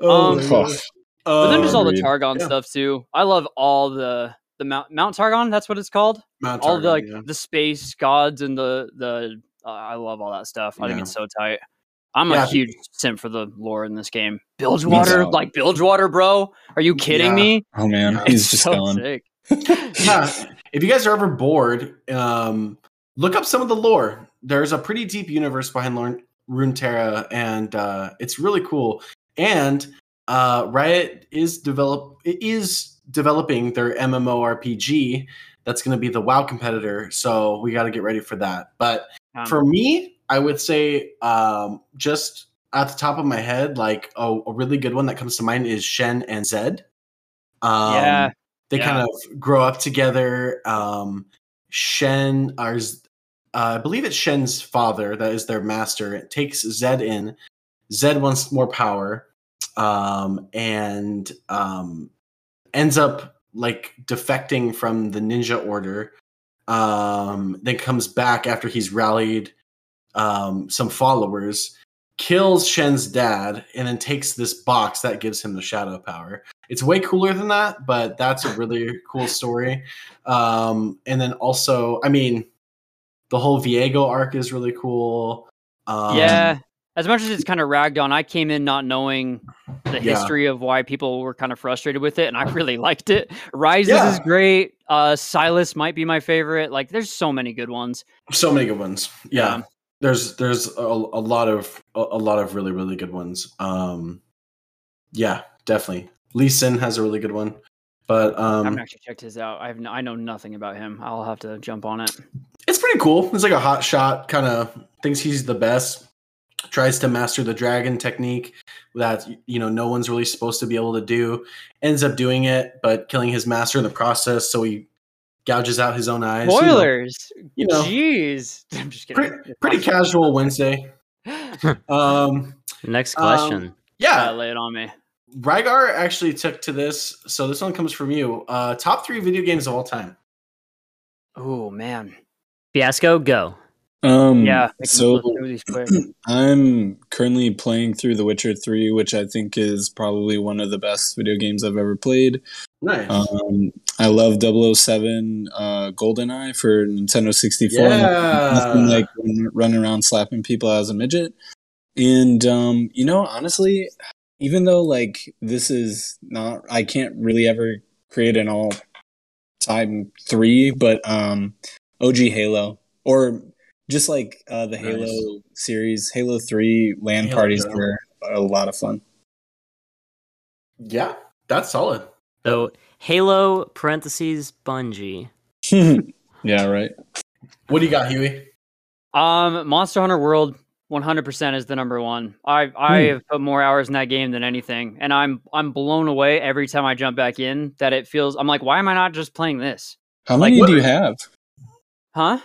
Oh, Um, my gosh. But then just all the. Targon Yeah. stuff too. I love all the the Mount Mount Targon. That's what it's called. Mount all the like yeah. the space gods and the the. Uh, I love all that stuff. I think it's so tight. I'm Yeah. a huge simp for the lore in this game. Bilgewater, too. like Bilgewater, bro. Are you kidding Yeah. me? Oh man, Yeah. he's It's just so gone. sick. yeah, if you guys are ever bored, um, look up some of the lore. There's a pretty deep universe behind Lorn- Runeterra, and uh, it's really cool. And uh, Riot is develop is developing their MMORPG that's going to be the WoW competitor. So we got to get ready for that. But Um, for me, I would say um, just at the top of my head, like a, a really good one that comes to mind is Shen and Zed. Um, Yeah, they yeah. kind of grow up together. Um, Shen, are, uh, I believe it's Shen's father that is their master. Takes Zed in. Zed wants more power, um, and um, ends up like defecting from the ninja order. Um, then comes back after he's rallied um, some followers, kills Shen's dad, and then takes this box that gives him the shadow power. It's way cooler than that, but that's a really cool story. Um, and then also, I mean, the whole Viego arc is really cool. Um, yeah. As much as it's kind of ragged on, I came in not knowing the Yeah. history of why people were kind of frustrated with it, and I really liked it. Rises Yeah. is great. Uh, Sylas might be my favorite. Like, there's so many good ones. so many good ones. Yeah, Yeah. there's there's a, a lot of a, a lot of really really good ones. Um, yeah, definitely. Lee Sin has a really good one, but um, I um, haven't actually checked his out. I have no, I know nothing about him. I'll have to jump on it. it's pretty cool. It's like a hot shot kind of thinks he's the best. Tries to master the dragon technique that you know no one's really supposed to be able to do. Ends up doing it, but killing his master in the process. So he gouges out his own eyes. you know. Spoilers. You know, Jeez. I'm just kidding. pretty, pretty casual Wednesday. Um, Next Um, question. yeah, Yeah, lay it on me. Rygar actually took to this. So this one comes from you. Uh, top three video games of all time. Oh man. Fiasco, go. Um, Yeah. So flip through these quick. I'm currently playing through The Witcher 3, which I think is probably one of the best video games I've ever played. Nice. Um, I love 007 uh, GoldenEye for Nintendo 64. Yeah. Nothing like running around slapping people as a midget. And, um, you know, honestly, even though like this is not, I can't really ever create an all time three, but um, OG Halo or just like uh, the Nice. Halo series, Halo 3 LAN Halo parties Go. were a lot of fun. yeah, that's solid. So Halo parentheses Bungie. yeah, right. What do you got, Huey? Um, Monster Hunter World 100% is the number one. I I Hmm. have put more hours in that game than anything, and I'm I'm blown away every time I jump back in. That it feels I'm like, why am I not just playing this? How many what- do you have? Huh?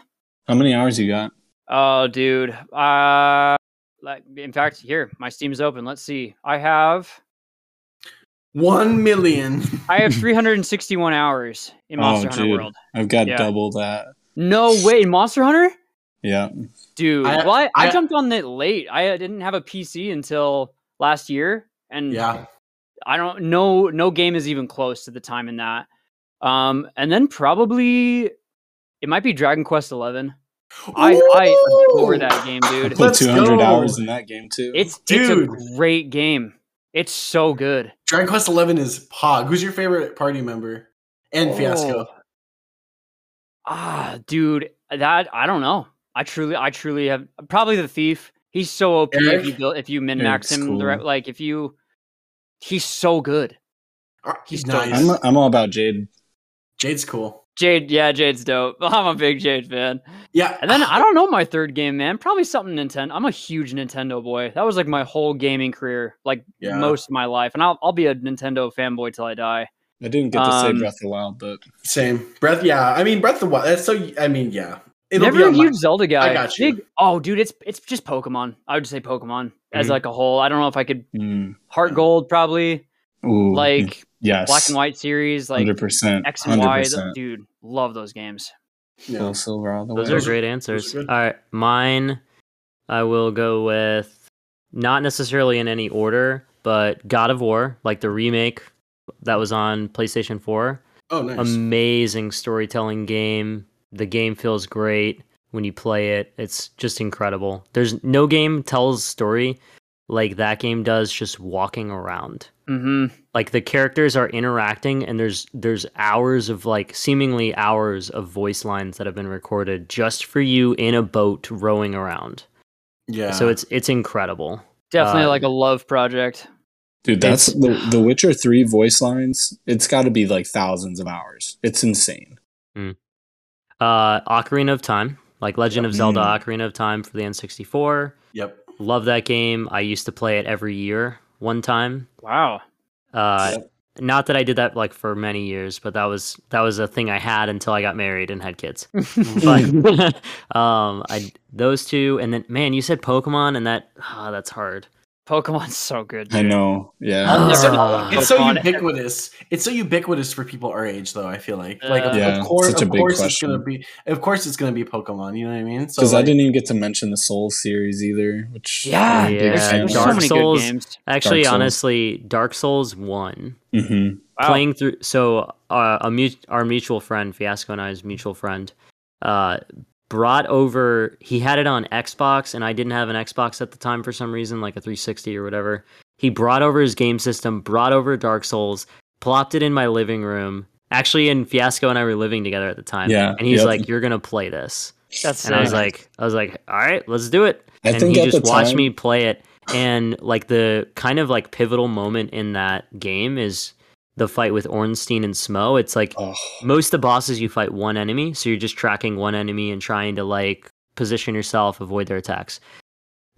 How many hours you got? Oh, dude. Uh, like in fact, here my Steam's open. Let's see. I have One million. I have 361 hours in Oh, Monster Hunter dude. World. I've got Yeah. double that. No way, Monster Hunter. Yeah. Dude, I- well, I, I, I- jumped on it late. I uh, didn't have a PC until last year, and Yeah. I don't no no game is even close to the time in that. Um, and then probably it might be Dragon Quest Eleven. I I adore Ooh! that game, I dude. put Let's 200 go. hours in that game too. It's Dude. it's a great game. It's so good. Dragon Quest Eleven is Pog. Who's your favorite party member? And Fiasco. Oh. Ah, dude, that I don't know. I truly, I truly have probably the thief. He's so OP if you build, if you min max Erik's him. The right, like if you, he's so good. He's nice. nice. I'm I'm all about Jade. Jade's cool. Jade, yeah, Jade's dope. I'm a big Jade fan. Yeah, And then I don't know my third game, man. Probably something Nintendo. I'm a huge Nintendo boy. That was like my whole gaming career, like Yeah. most of my life. And I'll I'll be a Nintendo fanboy till I die. I didn't get to say Um, Breath of the Wild, but same breath. Yeah, I mean Breath of the Wild. That's so. I mean, yeah, It'll Never be a on my- huge Zelda guy. I got you. Big, oh, dude, it's it's just Pokemon. I would say Pokemon as Mhm. like a whole. I don't know if I could mm, Heart Gold probably ooh, like yes, Black and White series, like hundred percent, X and Y. hundred th- percent. Dude, love those games. Yeah. Soul Silver all the Those way. are Those are- great answers. are All mine. I will go with not necessarily in any order, but God of War, like the remake that was on PlayStation Four. Oh, nice. Amazing storytelling game. The game feels great when you play it. It's just incredible. There's no game tells story like that game does just walking around Mm-hmm. like the characters are interacting and there's there's hours of like seemingly hours of voice lines that have been recorded just for you in a boat rowing around yeah. so it's it's incredible Definitely Uh, like a love project. Dude, that's It's- the the Witcher three voice lines. It's got to be like thousands of hours. It's insane. uh ocarina of time like legend of zelda Mm. ocarina of time for the n64 Yep. Love that game i used to play it every year one time Wow. uh Yep. not that i did that like for many years but that was that was a thing i had until i got married and had kids but um i those two and then man you said pokemon and that ah, that's hard Pokemon's so good. I know. Yeah. I've It's so, it's so ubiquitous. It's so ubiquitous for people our age, though. I feel like, like, of, Uh, Yeah, of course, such a of big course, it's gonna be, of course, it's gonna be Pokemon. You know what I mean? So, Because I didn't even get to mention the Soul series either, which Yeah, I'm Yeah, There's, fan there's so many Souls- good games. actually Souls. honestly dark souls 1 Mhm. Wow. playing through so uh, a mut- our mutual friend fiasco and i's mutual friend uh brought over he had it on xbox and i didn't have an xbox at the time for some reason like a 360 or whatever. He brought over his game system brought over dark souls plopped it in my living room. Actually in fiasco and i were living together at the time. Yeah, and he's yep. like you're gonna play this. That's and i was like i was like all right let's do it. I and he just watched time, me play it. And like the kind of like pivotal moment in that game is the fight with ornstein and Smough it's like Oh, most of the bosses you fight one enemy so you're just tracking one enemy and trying to like position yourself avoid their attacks.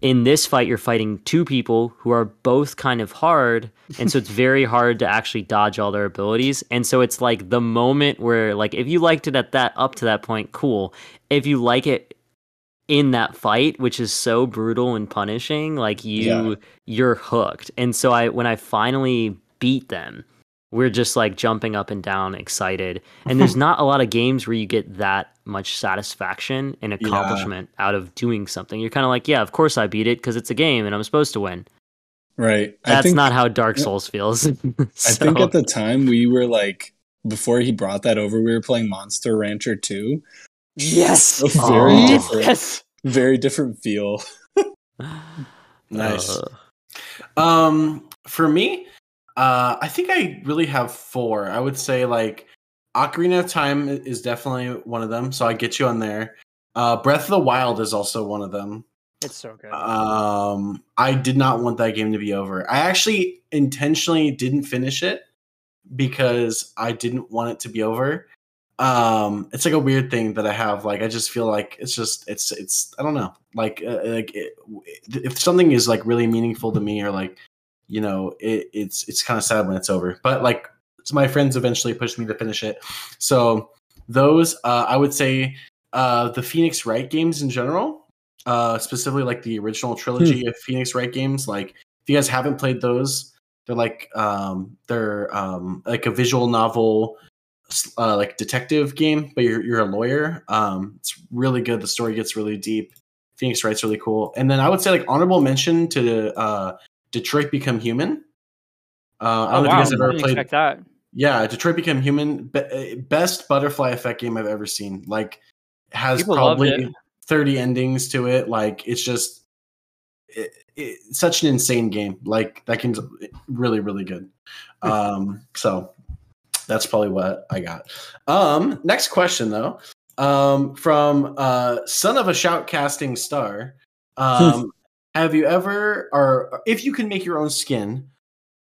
In this fight you're fighting two people who are both kind of hard and so it's very hard to actually dodge all their abilities and so it's like the moment where like if you liked it at that up to that point cool. If you like it in that fight which is so brutal and punishing like you Yeah. you're hooked. And so i when i finally beat them we're just like jumping up and down excited and there's not a lot of games where you get that much satisfaction and Yeah. accomplishment out of doing something you're kind of like yeah of course i beat it because it's a game and i'm supposed to win right. I that's think, not how dark yeah. souls feels I think at the time we were like before he brought that over, we were playing Monster Rancher 2. yes. A very Oh. different, Yes. very different feel. Nice. Uh, Um, for me, uh, I think I really have four. I would say like Ocarina of Time is definitely one of them, so I get you on there. Uh, Breath of the Wild is also one of them. It's so good. Um, I did not want that game to be over. I actually intentionally didn't finish it because I didn't want it to be over. Um, it's like a weird thing that I have. Like, I just feel like it's just it's it's I don't know. Like uh, like it, if something is like really meaningful to me or like you know it, it's it's kind of sad when it's over. But like my friends eventually pushed me to finish it. So those uh, I would say uh, the Phoenix Wright games in general uh specifically like the original trilogy of Phoenix Wright games. Like if you guys haven't played those, they're like um they're um like a visual novel uh like detective game, but you're you're a lawyer. Um it's really good. The story gets really deep. Phoenix Wright's really cool. And then I would say like honorable mention to uh Detroit Become Human. Uh I oh, don't know wow. if you guys have ever played expect that. yeah, Detroit Become Human, be- uh, best butterfly effect game I've ever seen. Like, has People probably thirty endings to it. Like, it's just it, it, such an insane game. Like, that game's really, really good. Um, so that's probably what I got. Um, next question though, um, from uh, son of a shoutcasting star. Um, have you ever, or if you can make your own skin,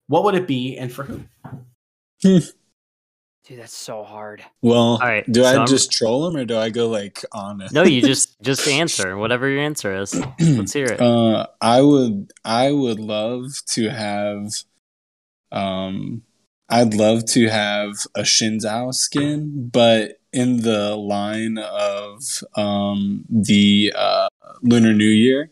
what would it be, and for who? Dude, that's so hard. Well, All right, do so I I'm- just troll him or do I go like on it? No, you just just answer whatever your answer is. Let's hear it. Uh, I would I would love to have um I'd love to have a Xin Zhao skin, but in the line of um the uh Lunar New Year.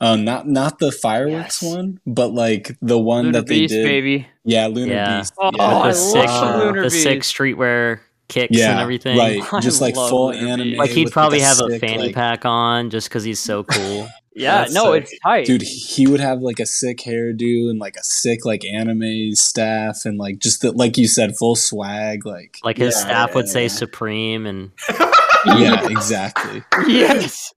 Um not not the fireworks Yes. one, but like the one Lunar that they Beast, did. baby. Yeah, Lunar Yeah. Beast. Oh, yeah. With I the sick, love Lunar the sick Beast. streetwear kicks yeah, and everything. right. I Just like full Lunar anime. Like he'd probably have a sick, fanny like- pack on just because he's so cool. Yeah, That's no, sick. it's tight. dude he would have like a sick hairdo and like a sick like anime staff and like just the, like you said full swag like Like his Yeah, staff would yeah, say. Supreme and yeah exactly yes.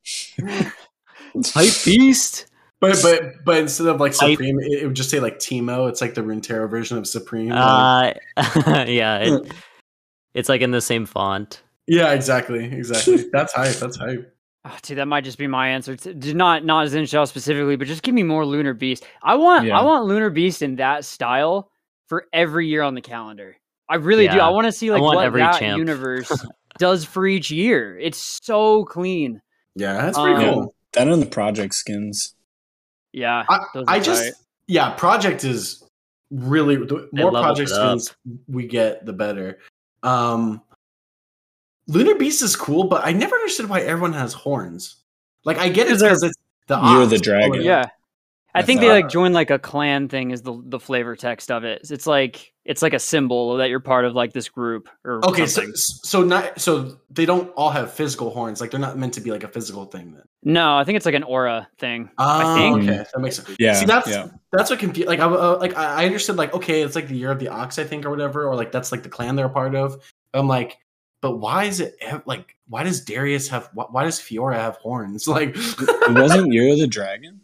Hype Beast. But but but instead of like Supreme, it, it would just say like Teemo. It's like the Runeterra version of Supreme. like- Uh, yeah, it, it's like in the same font. yeah, exactly, exactly. That's hype. That's hype. Oh, dude, that might just be my answer. T- d- Not not Xin Zhao specifically, but just give me more Lunar Beast. I want Yeah. I want Lunar Beast in that style for every year on the calendar. I really do. I want to see like what every that champ. universe does for each year. It's so clean. Yeah, that's pretty Um, cool. That and the project skins Yeah. I, I just tight. yeah, project is really the more leveled project skins we get, the better. Um, Lunar Beast is cool, but I never understood why everyone has horns. Like I get it Because it's the You're the dragon. yeah. I That's think they like join like a clan thing is the the flavor text of it. It's like it's like a symbol that you're part of like this group or Okay, so so not so they don't all have physical horns. Like they're not meant to be like a physical thing. Then. No, I think it's like an aura thing. I think. okay, that makes sense. yeah See, that's yeah that's what confused. Like I uh, like I I understood like okay, it's like the year of the ox, I think, or whatever, or like that's like the clan they're a part of. I'm like, but why is it like? Why does Darius have? Why, why does Fiora have horns? Like, it wasn't year of the dragon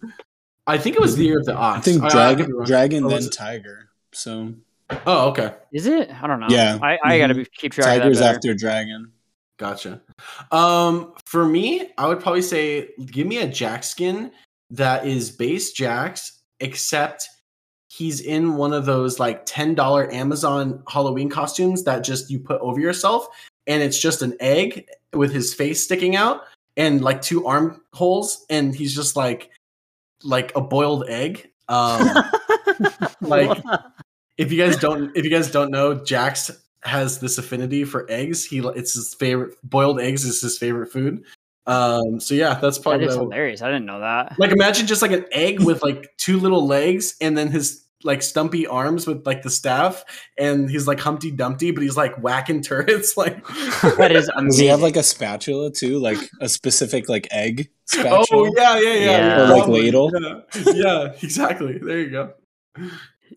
I think it was the year of the ox. i think I- I dragon could dragon then it- tiger so Oh, okay, Is it? I don't know. Yeah. I, I gotta Mhm. be, keep track tiger's of that. after dragon gotcha. Um, for me, I would probably say give me a Jax skin that is base Jax, except he's in one of those like ten dollar Amazon Halloween costumes that just you put over yourself, and it's just an egg with his face sticking out and like two arm holes, and he's just like like a boiled egg. Um, like if you guys don't if you guys don't know, Jax has this affinity for eggs. He it's his favorite boiled eggs is his favorite food. Um, so yeah, that's probably is what I would- hilarious. I didn't know that. like imagine just like an egg with like two little legs and then his like stumpy arms with like the staff and he's like Humpty Dumpty, but he's like whacking turrets like That is does amazing. he have like a spatula too like a specific like egg spatula Oh yeah, yeah, yeah. Yeah. Or, like, ladle? Yeah. yeah, exactly. There you go.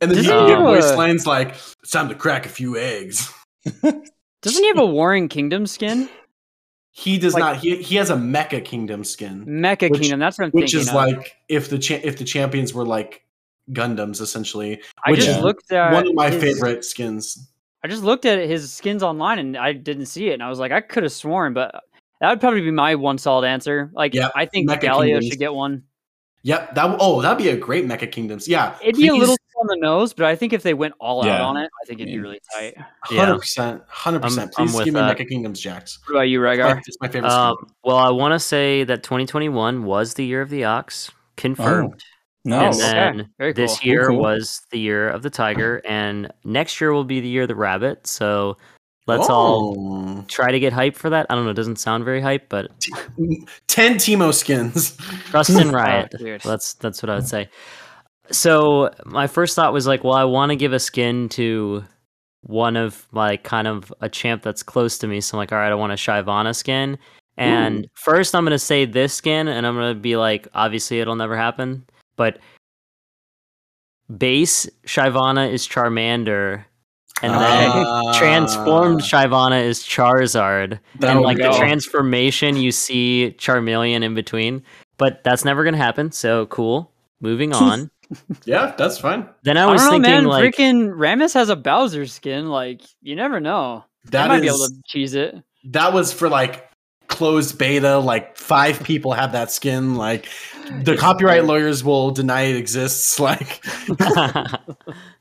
And then Does he he get have voice a- lines like it's time to crack a few eggs. Doesn't he have a Warring Kingdom skin? He does Like- not. He he has a Mecha Kingdom skin, Mecha Which- Kingdom. That's what I'm thinking. which thinking. is of. like if the cha- if the champions were like Gundams essentially. I which just is looked at One of my his- favorite skins. I just looked at his skins online and I didn't see it, and I was like, I could have sworn, but that would probably be my one solid answer. Like, Yeah, I think Mecha Galio Kingdoms. should get one. Yep. That oh, that'd be a great Mecha Kingdoms. Yeah, It'd be a please, little on the nose, but I think if they went all Yeah. out on it, I think it'd be really tight. Yeah. hundred percent, hundred percent. I'm Please give me that. Mecha Kingdoms, Jax. What about you, My- Rhaegar? It's my favorite Um, skin. well, I want to say that 2021 was the year of the ox, confirmed. No, And then okay. Very this cool. year Cool, cool. was the year of the tiger, and next year will be the year of the rabbit. So let's all Oh. try to get hype for that. I don't know, it doesn't sound very hype, but ten Teemo skins. trust in Riot. dude. that's that's what I would say. So my first thought was like, well, I want to give a skin to one of like kind of a champ that's close to me. So I'm like, all right, I want a Shyvana skin. And first, I'm gonna say this skin, and I'm gonna be like, obviously, it'll never happen. But base Shyvana is Charmander, and then Ah. transformed Shyvana is Charizard. And like the transformation, you see Charmeleon in between. But that's never gonna happen. So cool. Moving on. Yeah, that's fine. then I I, was don't know, thinking man. like, Freaking Rammus has a Bowser skin. Like, you never know. They That might be able to cheese it. that was for like closed beta like five people have that skin like the copyright lawyers will deny it exists like I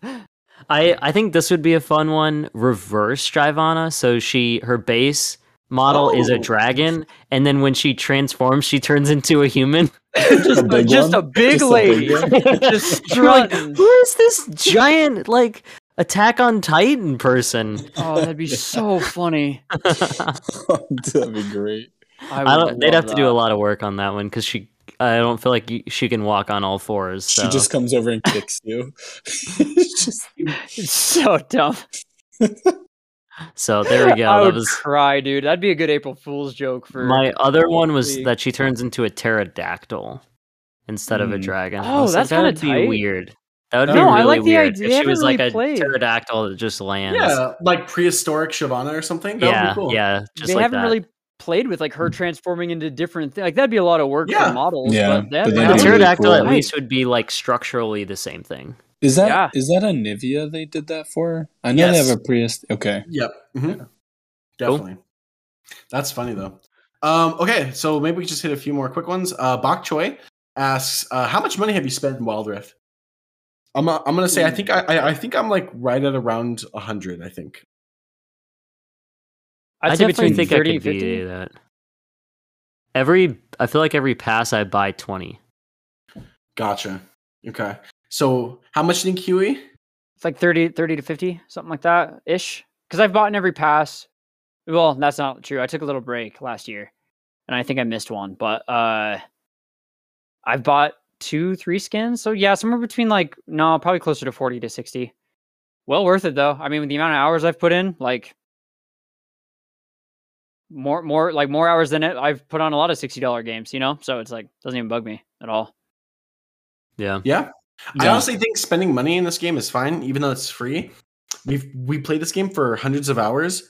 I I think this would be a fun one. Reverse Drivana. So she her base model is a Oh. dragon, and then when she transforms, she turns into a human. just, A big just a big Just a big lady. just You're like, who is this giant like Attack on Titan person? Oh, that'd be so funny. That'd be great. I, I don't, they'd love have to do a lot of work on that one because she. I don't feel like she can walk on all fours. So. She just comes over and kicks you. It's just- It's so dumb. So there we go. I that would was cry, dude. That'd be a good April Fool's joke for my other one was that she turns into a pterodactyl instead of a Mm. dragon. Oh, was like, that's that kinda would be weird. That would No, be I really like the weird idea. if she haven't was really like a played. pterodactyl that just lands. Yeah, like prehistoric Shyvana or something. That yeah, would be cool. yeah. Just they like haven't that. really played with like her transforming into different things. Like that'd be a lot of work Yeah. for models. Yeah, but, that, but the then Yeah. it'd be pterodactyl really at least would be like structurally the same thing. Is that Yeah. is that a Nivea they did that for? I know they have a Prius. Okay. Yep. mhm. Definitely. That's funny though. Um, okay, so maybe we just hit a few more quick ones. Uh, Bok Choi asks, uh, "How much money have you spent in Wild Rift?" I'm uh, I'm gonna say I think I, I I think I'm like right at around hundred. I think. I'd I say definitely between think 30 I and could 50. be that. Every, I feel like every pass I buy twenty. Gotcha. Okay. So how much in QE? It's like 30, 30 to 50, something like that ish. Because I've bought in every pass. Well, that's not true. I took a little break last year and I think I missed one, but uh I've bought two, three skins. So yeah, somewhere between like, no, probably closer to 40 to 60. Well worth it though. I mean, with the amount of hours I've put in, like more, more, like more hours than it. I've put on a lot of $60 games, you know? So it's like, doesn't even bug me at all. Yeah. Yeah. I honestly think spending money in this game is fine, even though it's free. We've we played this game for hundreds of hours.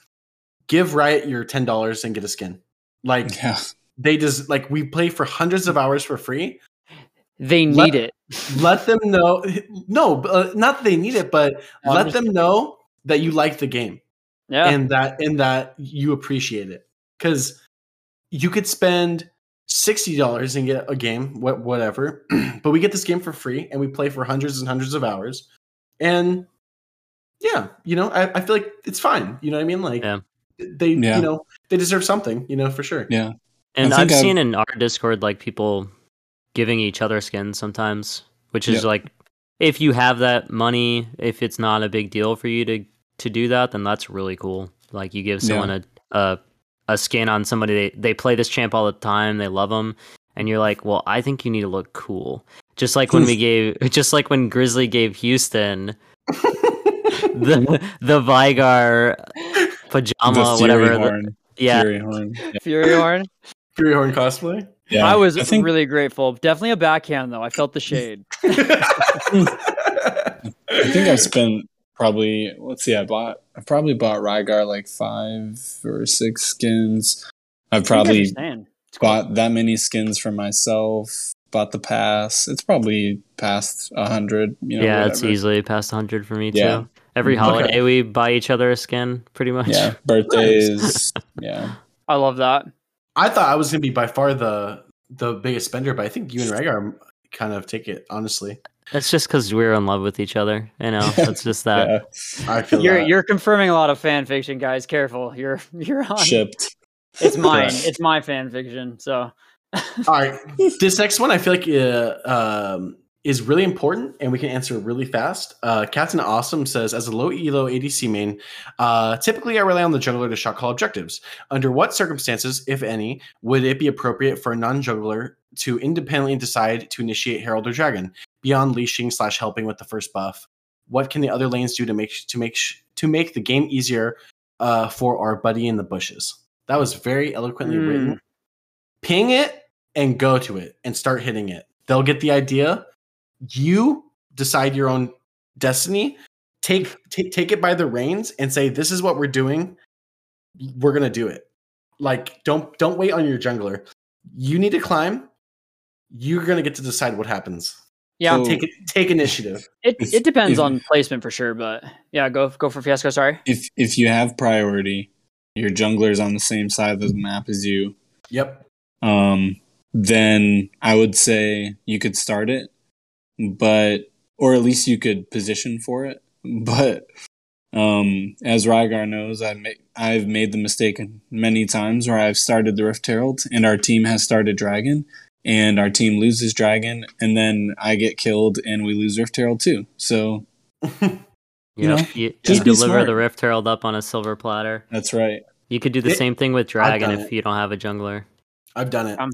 Give Riot your ten dollars and get a skin. Like Yeah. they just like we play for hundreds of hours for free. They need Let- it. Let them know. No, uh, not that they need it, but I'm let just- them know that you like the game Yeah. and that and that you appreciate it. Because you could spend sixty dollars and get a game, what whatever, but we get this game for free and we play for hundreds and hundreds of hours, and yeah, you know, I, I feel like it's fine. You know what I mean? Like Yeah. they, Yeah. you know, they deserve something. You know, for sure. Yeah. And I I've think I've- seen in our Discord like people giving each other skins sometimes, which is Yep. like if you have that money, if it's not a big deal for you to to do that, then that's really cool. Like you give Yeah. someone a a a skin on somebody they they play this champ all the time, they love them, and you're like, well, I think you need to look cool. Just like when we gave, just like when Grizzly gave Houston the the Veigar pajama, the Fury whatever. the- yeah, Fury horn. Yeah. Fury Horn. Fury Horn cosplay. Yeah. I was I think really grateful. Definitely a backhand though. I felt the shade. I think I've spent probably let's see, I bought I've probably bought Rygar like five or six skins. I've probably understand. It's cool. bought that many skins for myself. Bought the pass. It's probably past a hundred. You know, yeah, it's easily past 100 for me Yeah. too. Every mm-hmm. Okay. holiday we buy each other a skin, pretty much. Yeah, birthdays. yeah, I love that. I thought I was gonna be by far the the biggest spender, but I think you and Rhaegar kind of take it honestly. It's just because we're in love with each other. You know, it's just that. yeah. I feel You're that. you're confirming a lot of fan fiction, guys. Careful. You're you're on. Shipped. It's mine. Yeah. It's my fan fiction. So All right, this next one I feel like uh, um, is really important, and we can answer really fast. Uh, Captain Awesome says, as a low elo ADC main, uh, typically I rely on the jungler to shot call objectives. Under what circumstances, if any, would it be appropriate for a non-jungler to independently decide to initiate Herald or Dragon beyond leashing slash helping with the first buff? What can the other lanes do to make to make to make the game easier uh, for our buddy in the bushes? That was very eloquently Mm. written. Ping it and go to it and start hitting it. They'll get the idea. You decide your own destiny. Take take take it by the reins and say, "This is what we're doing. We're gonna do it." Like, don't don't wait on your jungler. You need to climb. You're gonna get to decide what happens. Yeah, So- Take. Take initiative. it if- it depends if- on placement for sure. But yeah, go go for Fiasco. Sorry. If if you have priority, your jungler's on the same side of the map as you. Yep. um, then I would say you could start it, but or at least you could position for it. but um, as Rygar knows, I've made, I've made the mistake many times where I've started the Rift Herald and our team has started Dragon, and our team loses Dragon, and then I get killed and we lose Rift Herald too. So, you know, you, just you deliver smart. the Rift Herald up on a silver platter. that's right. You could do the It- same thing with Dragon if it. you don't have a jungler. I've done it. Um,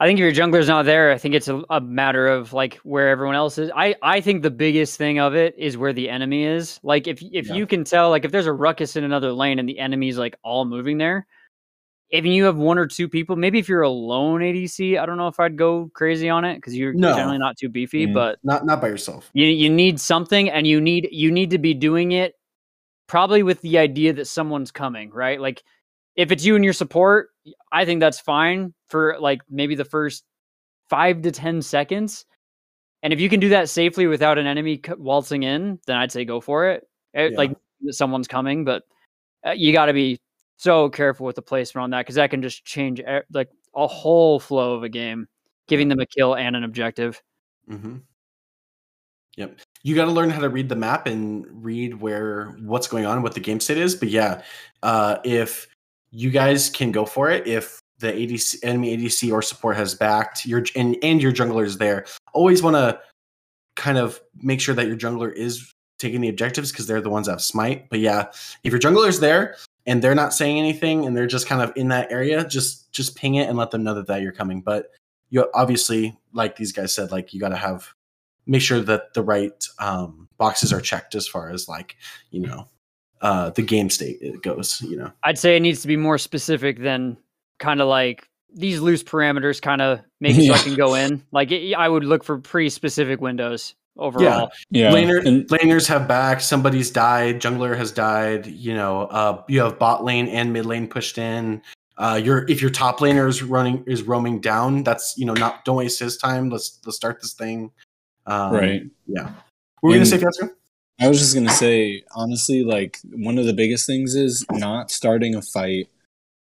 I think if your jungler's not there, I think it's a, a matter of like where everyone else is. I, I think the biggest thing of it is where the enemy is. Like if if Yeah. you can tell, like if there's a ruckus in another lane and the enemy's like all moving there, if you have one or two people, maybe if you're a lone ADC, I don't know if I'd go crazy on it because you're No. generally not too beefy, Mm. but not not by yourself. you you need something and you need you need to be doing it probably with the idea that someone's coming right like if it's you and your support i think that's fine for like maybe the first five to ten seconds and if you can do that safely without an enemy waltzing in then i'd say go for it Eh, Yeah. like someone's coming but uh, you got to be so careful with the placement on that because that can just change like a whole flow of a game giving them a kill and an objective hmm Yep. You got to learn how to read the map and read where what's going on, what the game state is. But yeah, uh, if you guys can go for it, if the ADC, enemy ADC or support has backed your and, and your jungler is there, always want to kind of make sure that your jungler is taking the objectives because they're the ones that have smite. But yeah, if your jungler is there and they're not saying anything and they're just kind of in that area, just just ping it and let them know that, that you're coming. But you obviously, like these guys said, like you got to have make sure that the right um, boxes are checked as far as like you know uh, the game state it goes. You know, I'd say it needs to be more specific than kind of like these loose parameters kind of make it so I can go in. Like it, I would look for pretty specific windows overall. Yeah, Laner, and laners have back. Somebody's died. Jungler has died. You know, uh, you have bot lane and mid lane pushed in. Uh, your if your top laner is running is roaming down, that's you know not don't waste his time. Let's let's start this thing. Um, right. Yeah. What were you gonna say, Fiasco? I was just gonna say, honestly, like one of the biggest things is not starting a fight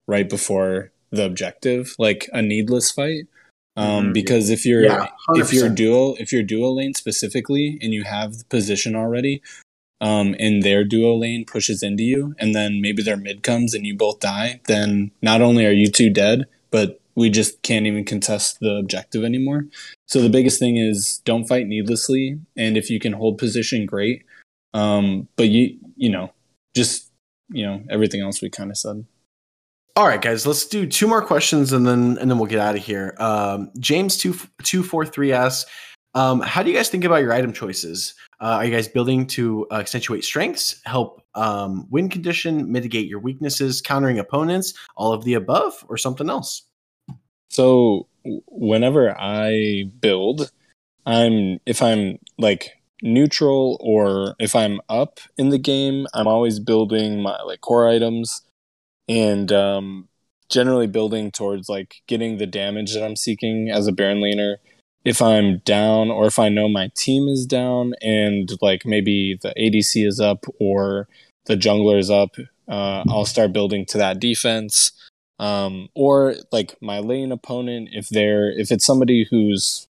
right before the objective, like a needless fight. Um, Mhm. because if you're Yeah, if you're 100%. duo if you're duo lane specifically and you have the position already, um, and their duo lane pushes into you, and then maybe their mid comes and you both die, then not only are you two dead, but we just can't even contest the objective anymore. So the biggest thing is don't fight needlessly, and if you can hold position, great. Um, but you you know just you know everything else we kind of said. All right, guys, let's do two more questions and then and then we'll get out of here. Um, James two two four three asks, um, how do you guys think about your item choices? Uh, are you guys building to uh, accentuate strengths, help um, win condition, mitigate your weaknesses, countering opponents, all of the above, or something else? So whenever I build, I'm if I'm like neutral or if I'm up in the game, I'm always building my like core items and um generally building towards like getting the damage that I'm seeking as a Baron laner. If I'm down or if I know my team is down and like maybe the ADC is up or the jungler is up, uh, I'll start building to that defense um, or like my lane opponent if they're if it's somebody who's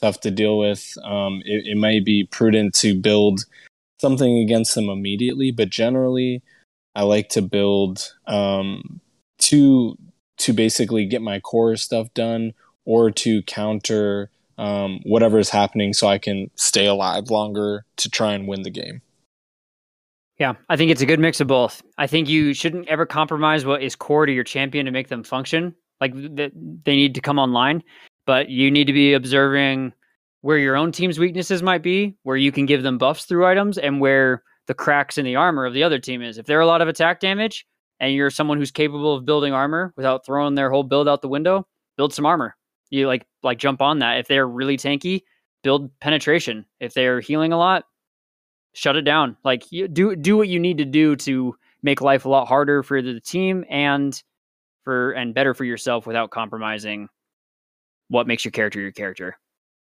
tough to deal with um, it, it may be prudent to build something against them immediately but generally i like to build um, to to basically get my core stuff done or to counter um, whatever is happening so i can stay alive longer to try and win the game Yeah, I think it's a good mix of both. I think you shouldn't ever compromise what is core to your champion to make them function. Like th- they need to come online, but you need to be observing where your own team's weaknesses might be, where you can give them buffs through items, and where the cracks in the armor of the other team is. If they're a lot of attack damage and you're someone who's capable of building armor without throwing their whole build out the window, build some armor. You like like jump on that. If they're really tanky, build penetration. If they're healing a lot, shut it down. Like you do do what you need to do to make life a lot harder for the team and for and better for yourself without compromising what makes your character your character.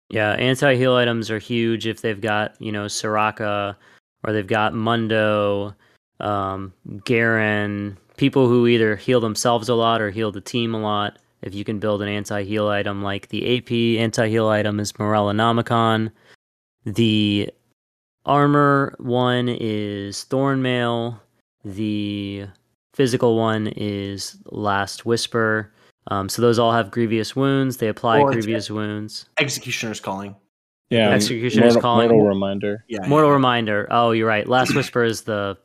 Yeah, anti heal items are huge if they've got, you know, Soraka or they've got Mundo, um, Garen, people who either heal themselves a lot or heal the team a lot. If you can build an anti heal item like the AP anti heal item is Morellonomicon. The armor one is Thornmail. The physical one is Last Whisper. Um, so those all have grievous wounds. They apply Or grievous wounds. Executioner's calling. Yeah, Executioner's mortal, calling. mortal reminder. Yeah. Mortal yeah. Reminder. Oh, you're right. Last Whisper is the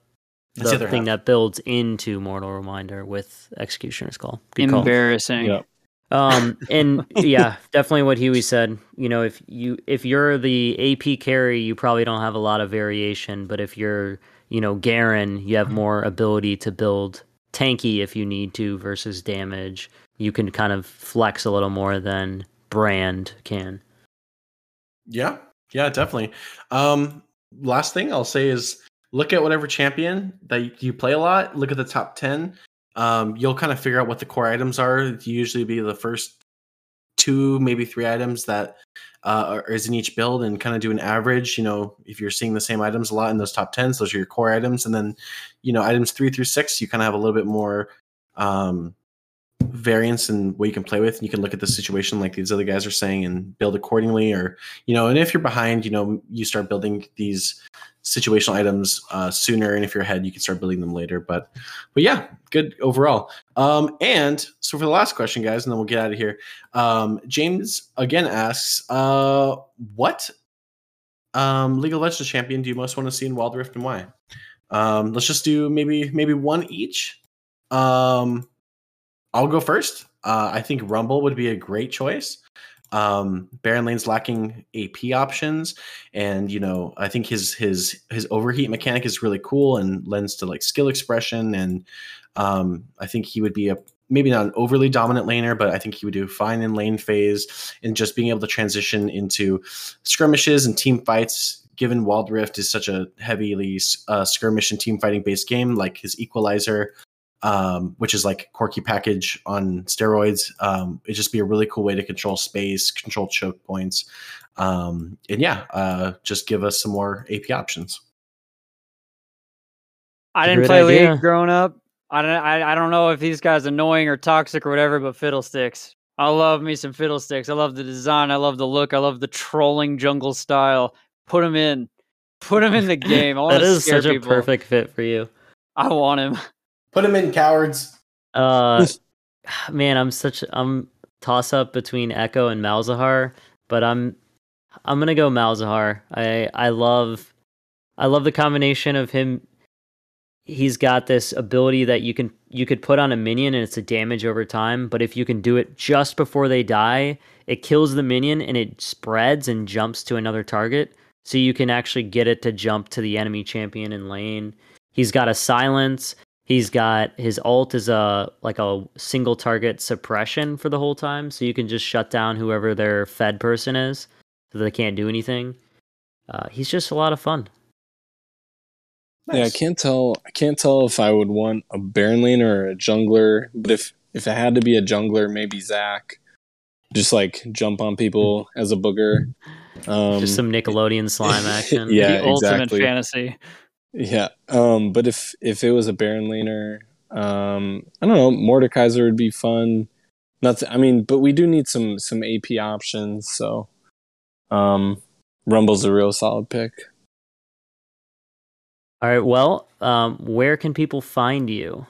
the the other thing half. that builds into Mortal Reminder with Executioner's Call. Good call. Embarrassing. Yep. Um, and yeah, definitely what Huey said. You know, if you if you're the AP carry, you probably don't have a lot of variation. But if you're, you know, Garen, you have more ability to build tanky if you need to versus damage. You can kind of flex a little more than Brand can. Yeah, yeah, definitely. Um, last thing I'll say is look at whatever champion that you play a lot. Look at the top ten. Um, you'll kind of figure out what the core items are. It usually be the first two, maybe three items that uh, are, is in each build, and kind of do an average. You know, if you're seeing the same items a lot in those top tens, those are your core items, and then you know items three through six, you kind of have a little bit more. Um, variance and what you can play with you can look at the situation like these other guys are saying and build accordingly or you know and if you're behind you know you start building these situational items uh, sooner and if you're ahead you can start building them later but but yeah good overall. Um and so for the last question guys and then we'll get out of here um james again asks uh what um league of legends champion do you most want to see in wild rift and why? Um let's just do maybe maybe one each. Um I'll go first. Uh, I think Rumble would be a great choice. Um, Baron Lane's lacking AP options, and you know I think his his his overheat mechanic is really cool and lends to like skill expression. And um, I think he would be a maybe not an overly dominant laner, but I think he would do fine in lane phase and just being able to transition into skirmishes and team fights. Given Wild Rift is such a heavily uh, skirmish and team fighting based game, like his Equalizer um, which is like Corki package on steroids. Um, it'd just be a really cool way to control space, control choke points, um, and yeah, uh, just give us some more AP options. I didn't great play idea. League growing up. I don't. I, I don't know if these guys annoying or toxic or whatever, but Fiddlesticks. I love me some Fiddlesticks. I love the design. I love the look. I love the trolling jungle style. Put him in. Put him in the game. I want That to is scare such people. a perfect fit for you. I want him. Put them in, cowards. Uh, man, I'm such I'm toss up between Ekko and Malzahar, but I'm I'm gonna go Malzahar. I I love I love the combination of him. He's got this ability that you can you could put on a minion and it's a damage over time, but if you can do it just before they die, it kills the minion and it spreads and jumps to another target. So you can actually get it to jump to the enemy champion in lane. He's got a silence. He's got his alt is a like a single target suppression for the whole time, so you can just shut down whoever their fed person is, so they can't do anything. Uh, he's just a lot of fun. Yeah, I can't tell. I can't tell if I would want a Baron laner or a jungler. But if if it had to be a jungler, maybe Zac. Just like jump on people as a booger. Um, just some Nickelodeon slime action. Yeah, the ultimate exactly. fantasy. Yeah. Um, but if if it was a Baron laner, um, I don't know, Mordekaiser would be fun. Nothing. I mean, but we do need some some AP options. So, um, Rumble's a real solid pick. All right. Well, um, where can people find you?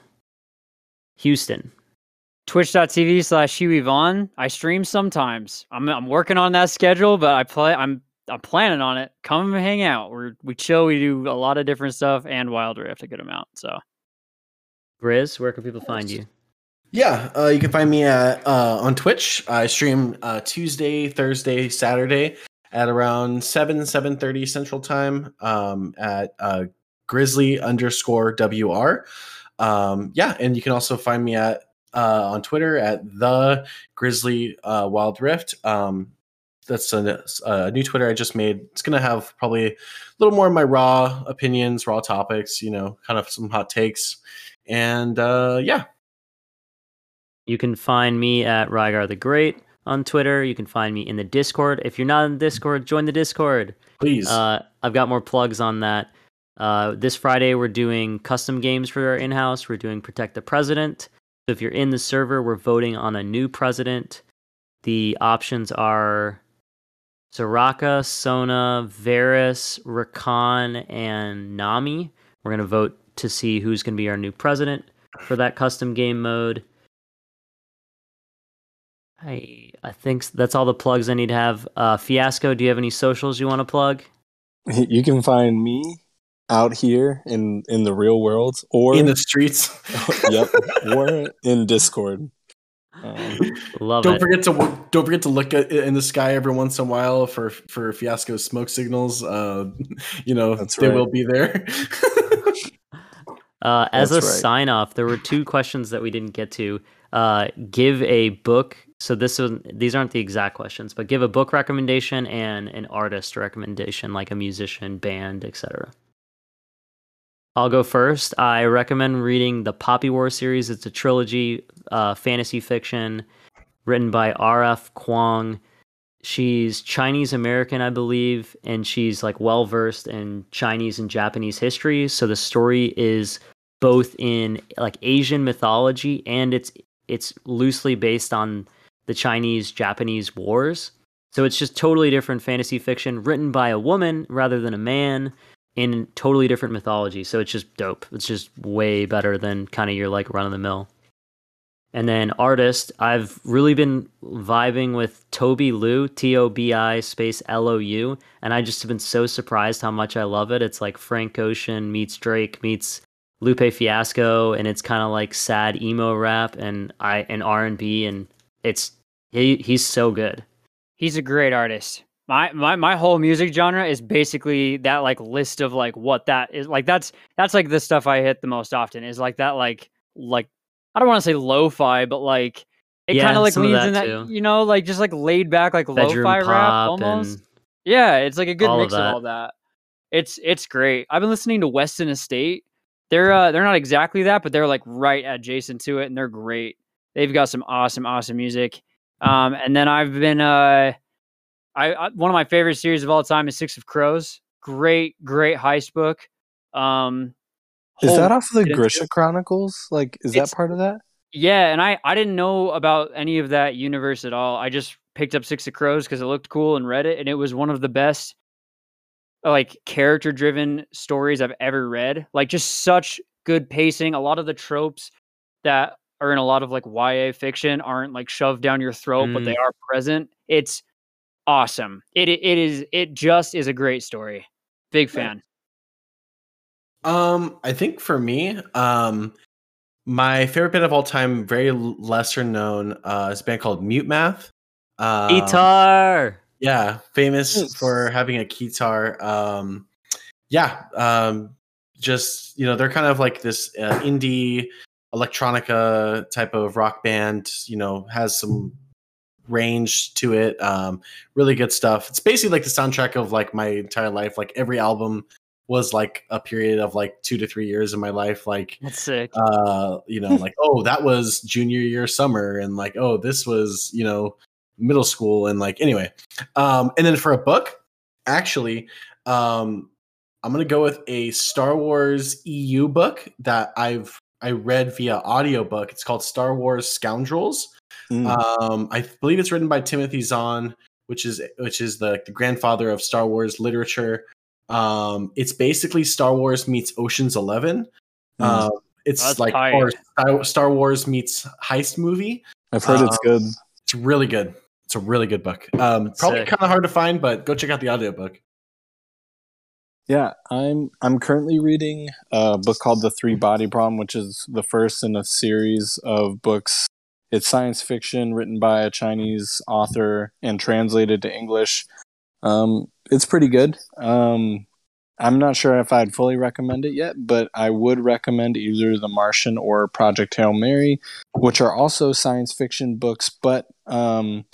Houston. Twitch.tv slash Huey Vaughn. I stream sometimes. I'm I'm working on that schedule, but I play I'm I'm planning on it. Come and hang out. We're we chill, we do a lot of different stuff and Wild Rift a good amount. So Grizz, where can people find you? Yeah, uh, you can find me at uh, on Twitch. I stream uh, Tuesday, Thursday, Saturday at around seven seven thirty Central Time um, at uh, Grizzly underscore WR. Um, yeah, and you can also find me at uh, on Twitter at the Grizzly uh, Wild Rift. Um, that's a, a new Twitter I just made. It's gonna have probably a little more of my raw opinions, raw topics. You know, kind of some hot takes, and uh, yeah, You can find me at Rygar the Great on Twitter. You can find me in the Discord. If you're not in the Discord, join the Discord. please. Uh, I've got more plugs on that. Uh, this Friday, we're doing custom games for our in house. We're doing Protect the President. So if you're in the server, we're voting on a new president. The options are Soraka, Sona, Varus, Rakan, and Nami. We're going to vote to see who's going to be our new president for that custom game mode. I I think that's all the plugs I need to have. Uh, Fiasco, do you have any socials you want to plug? You can find me out here in in the real world or in the streets. yep, or in Discord. Um, Love don't it. forget to don't forget to look at in the sky every once in a while for for fiasco smoke signals. Uh, you know That's they right. will be there. Uh, as a right. sign off, there were two questions that we didn't get to. Uh, give a book. So this is these aren't the exact questions, but give a book recommendation and an artist recommendation, like a musician, band, etc. I'll go first. I recommend reading the Poppy War series. It's a trilogy, uh, fantasy fiction, written by R.F. Kuang. She's Chinese American, I believe, and she's like well versed in Chinese and Japanese history. So the story is both in like Asian mythology and it's it's loosely based on the Chinese Japanese wars. So it's just totally different fantasy fiction written by a woman rather than a man in totally different mythology. So it's just dope. It's just way better than kind of your like run of the mill. And then artist, I've really been vibing with Tobi Lou, T O B I space L O U, and I just have been so surprised how much I love it. It's like Frank Ocean meets Drake meets Lupe Fiasco, and it's kind of like sad emo rap and I and R and B, and it's he he's so good. He's a great artist. My, my my whole music genre is basically that like list of like what that is like that's that's like the stuff I hit the most often is like that like like I don't want to say lo-fi but like it Yeah, kind of like of leans that in that too. you know like just like laid back like Bedroom lo-fi rap almost. Yeah it's like a good of mix of, that. all that. It's it's great. I've been listening to Weston Estate. They're uh they're not exactly that but they're like right adjacent to it and they're great. They've got some awesome awesome music. Um and then I've been uh I, I one of my favorite series of all time is Six of Crows. Great, great heist book. Um, is that off of the Grisha. Chronicles? Like, is that part of that? Yeah, and I I didn't know about any of that universe at all. I just picked up Six of Crows because it looked cool and read it, and it was one of the best like character driven stories I've ever read. Like just such good pacing. A lot of the tropes that are in a lot of like YA fiction aren't like shoved down your throat, but they are present. It's awesome. It it is it just is a great story. Big fan. Um, I think for me, um, my favorite band of all time, very lesser known, uh, is a band called Mute Math. Um, guitar. Yeah, famous for having a guitar. Um, yeah, um, just you know, they're kind of like this uh, indie electronica type of rock band. You know, has some range to it. Um, really good stuff. It's basically like the soundtrack of like my entire life. Like every album was like a period of like two to three years in my life. Like That's sick. uh you know like oh that was junior year summer and like oh this was you know middle school and like anyway um and then for a book actually um i'm gonna go with a star wars eu book that i've i read via audiobook it's called star wars scoundrels Mm. um i believe it's written by timothy zahn which is which is the, the grandfather of star wars literature um it's basically star wars meets oceans 11 Mm. um, it's That's like or Star- Star Wars meets heist movie. I've heard it's um, good. It's really good. It's a really good book. Um, probably kind of hard to find, but go check out the audiobook. Yeah, I'm I'm currently reading a book called The Three Body Problem, which is the first in a series of books. It's science fiction written by a Chinese author and translated to English. Um, it's pretty good. Um, I'm not sure if I'd fully recommend it yet, but I would recommend either The Martian or Project Hail Mary, which are also science fiction books, but um,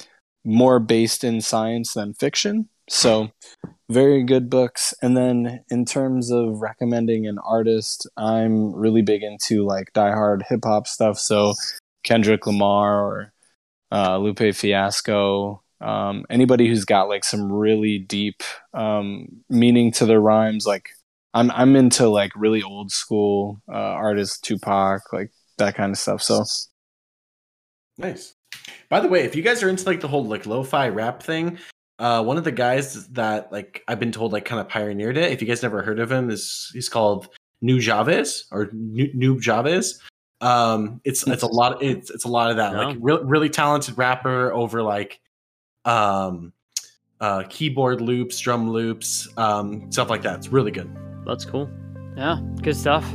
more based in science than fiction. So very good books and then in terms of recommending an artist i'm really big into like diehard hip-hop stuff so kendrick lamar or uh, lupe fiasco um, anybody who's got like some really deep um, meaning to their rhymes like i'm i'm into like really old school uh, artists tupac like that kind of stuff so Nice. By the way, if you guys are into like the whole like lo-fi rap thing, Uh, one of the guys that like I've been told like kind of pioneered it. If you guys never heard of him, is he's called Nujabes or Noob Javes. Um, it's it's a lot. It's it's a lot of that. No. Like re- really talented rapper over like um uh keyboard loops, drum loops, um stuff like that. It's really good. That's cool. Yeah, good stuff.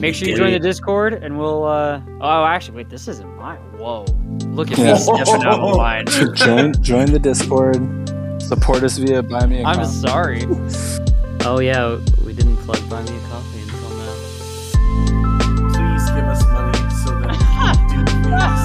Make sure you join the Discord, and we'll. uh Oh, actually, wait. This isn't mine. Whoa! Look at Yeah. me stepping out of line. join join the Discord. Support us via Buy Me a I'm sorry. Oh yeah, we didn't plug Buy Me Yes.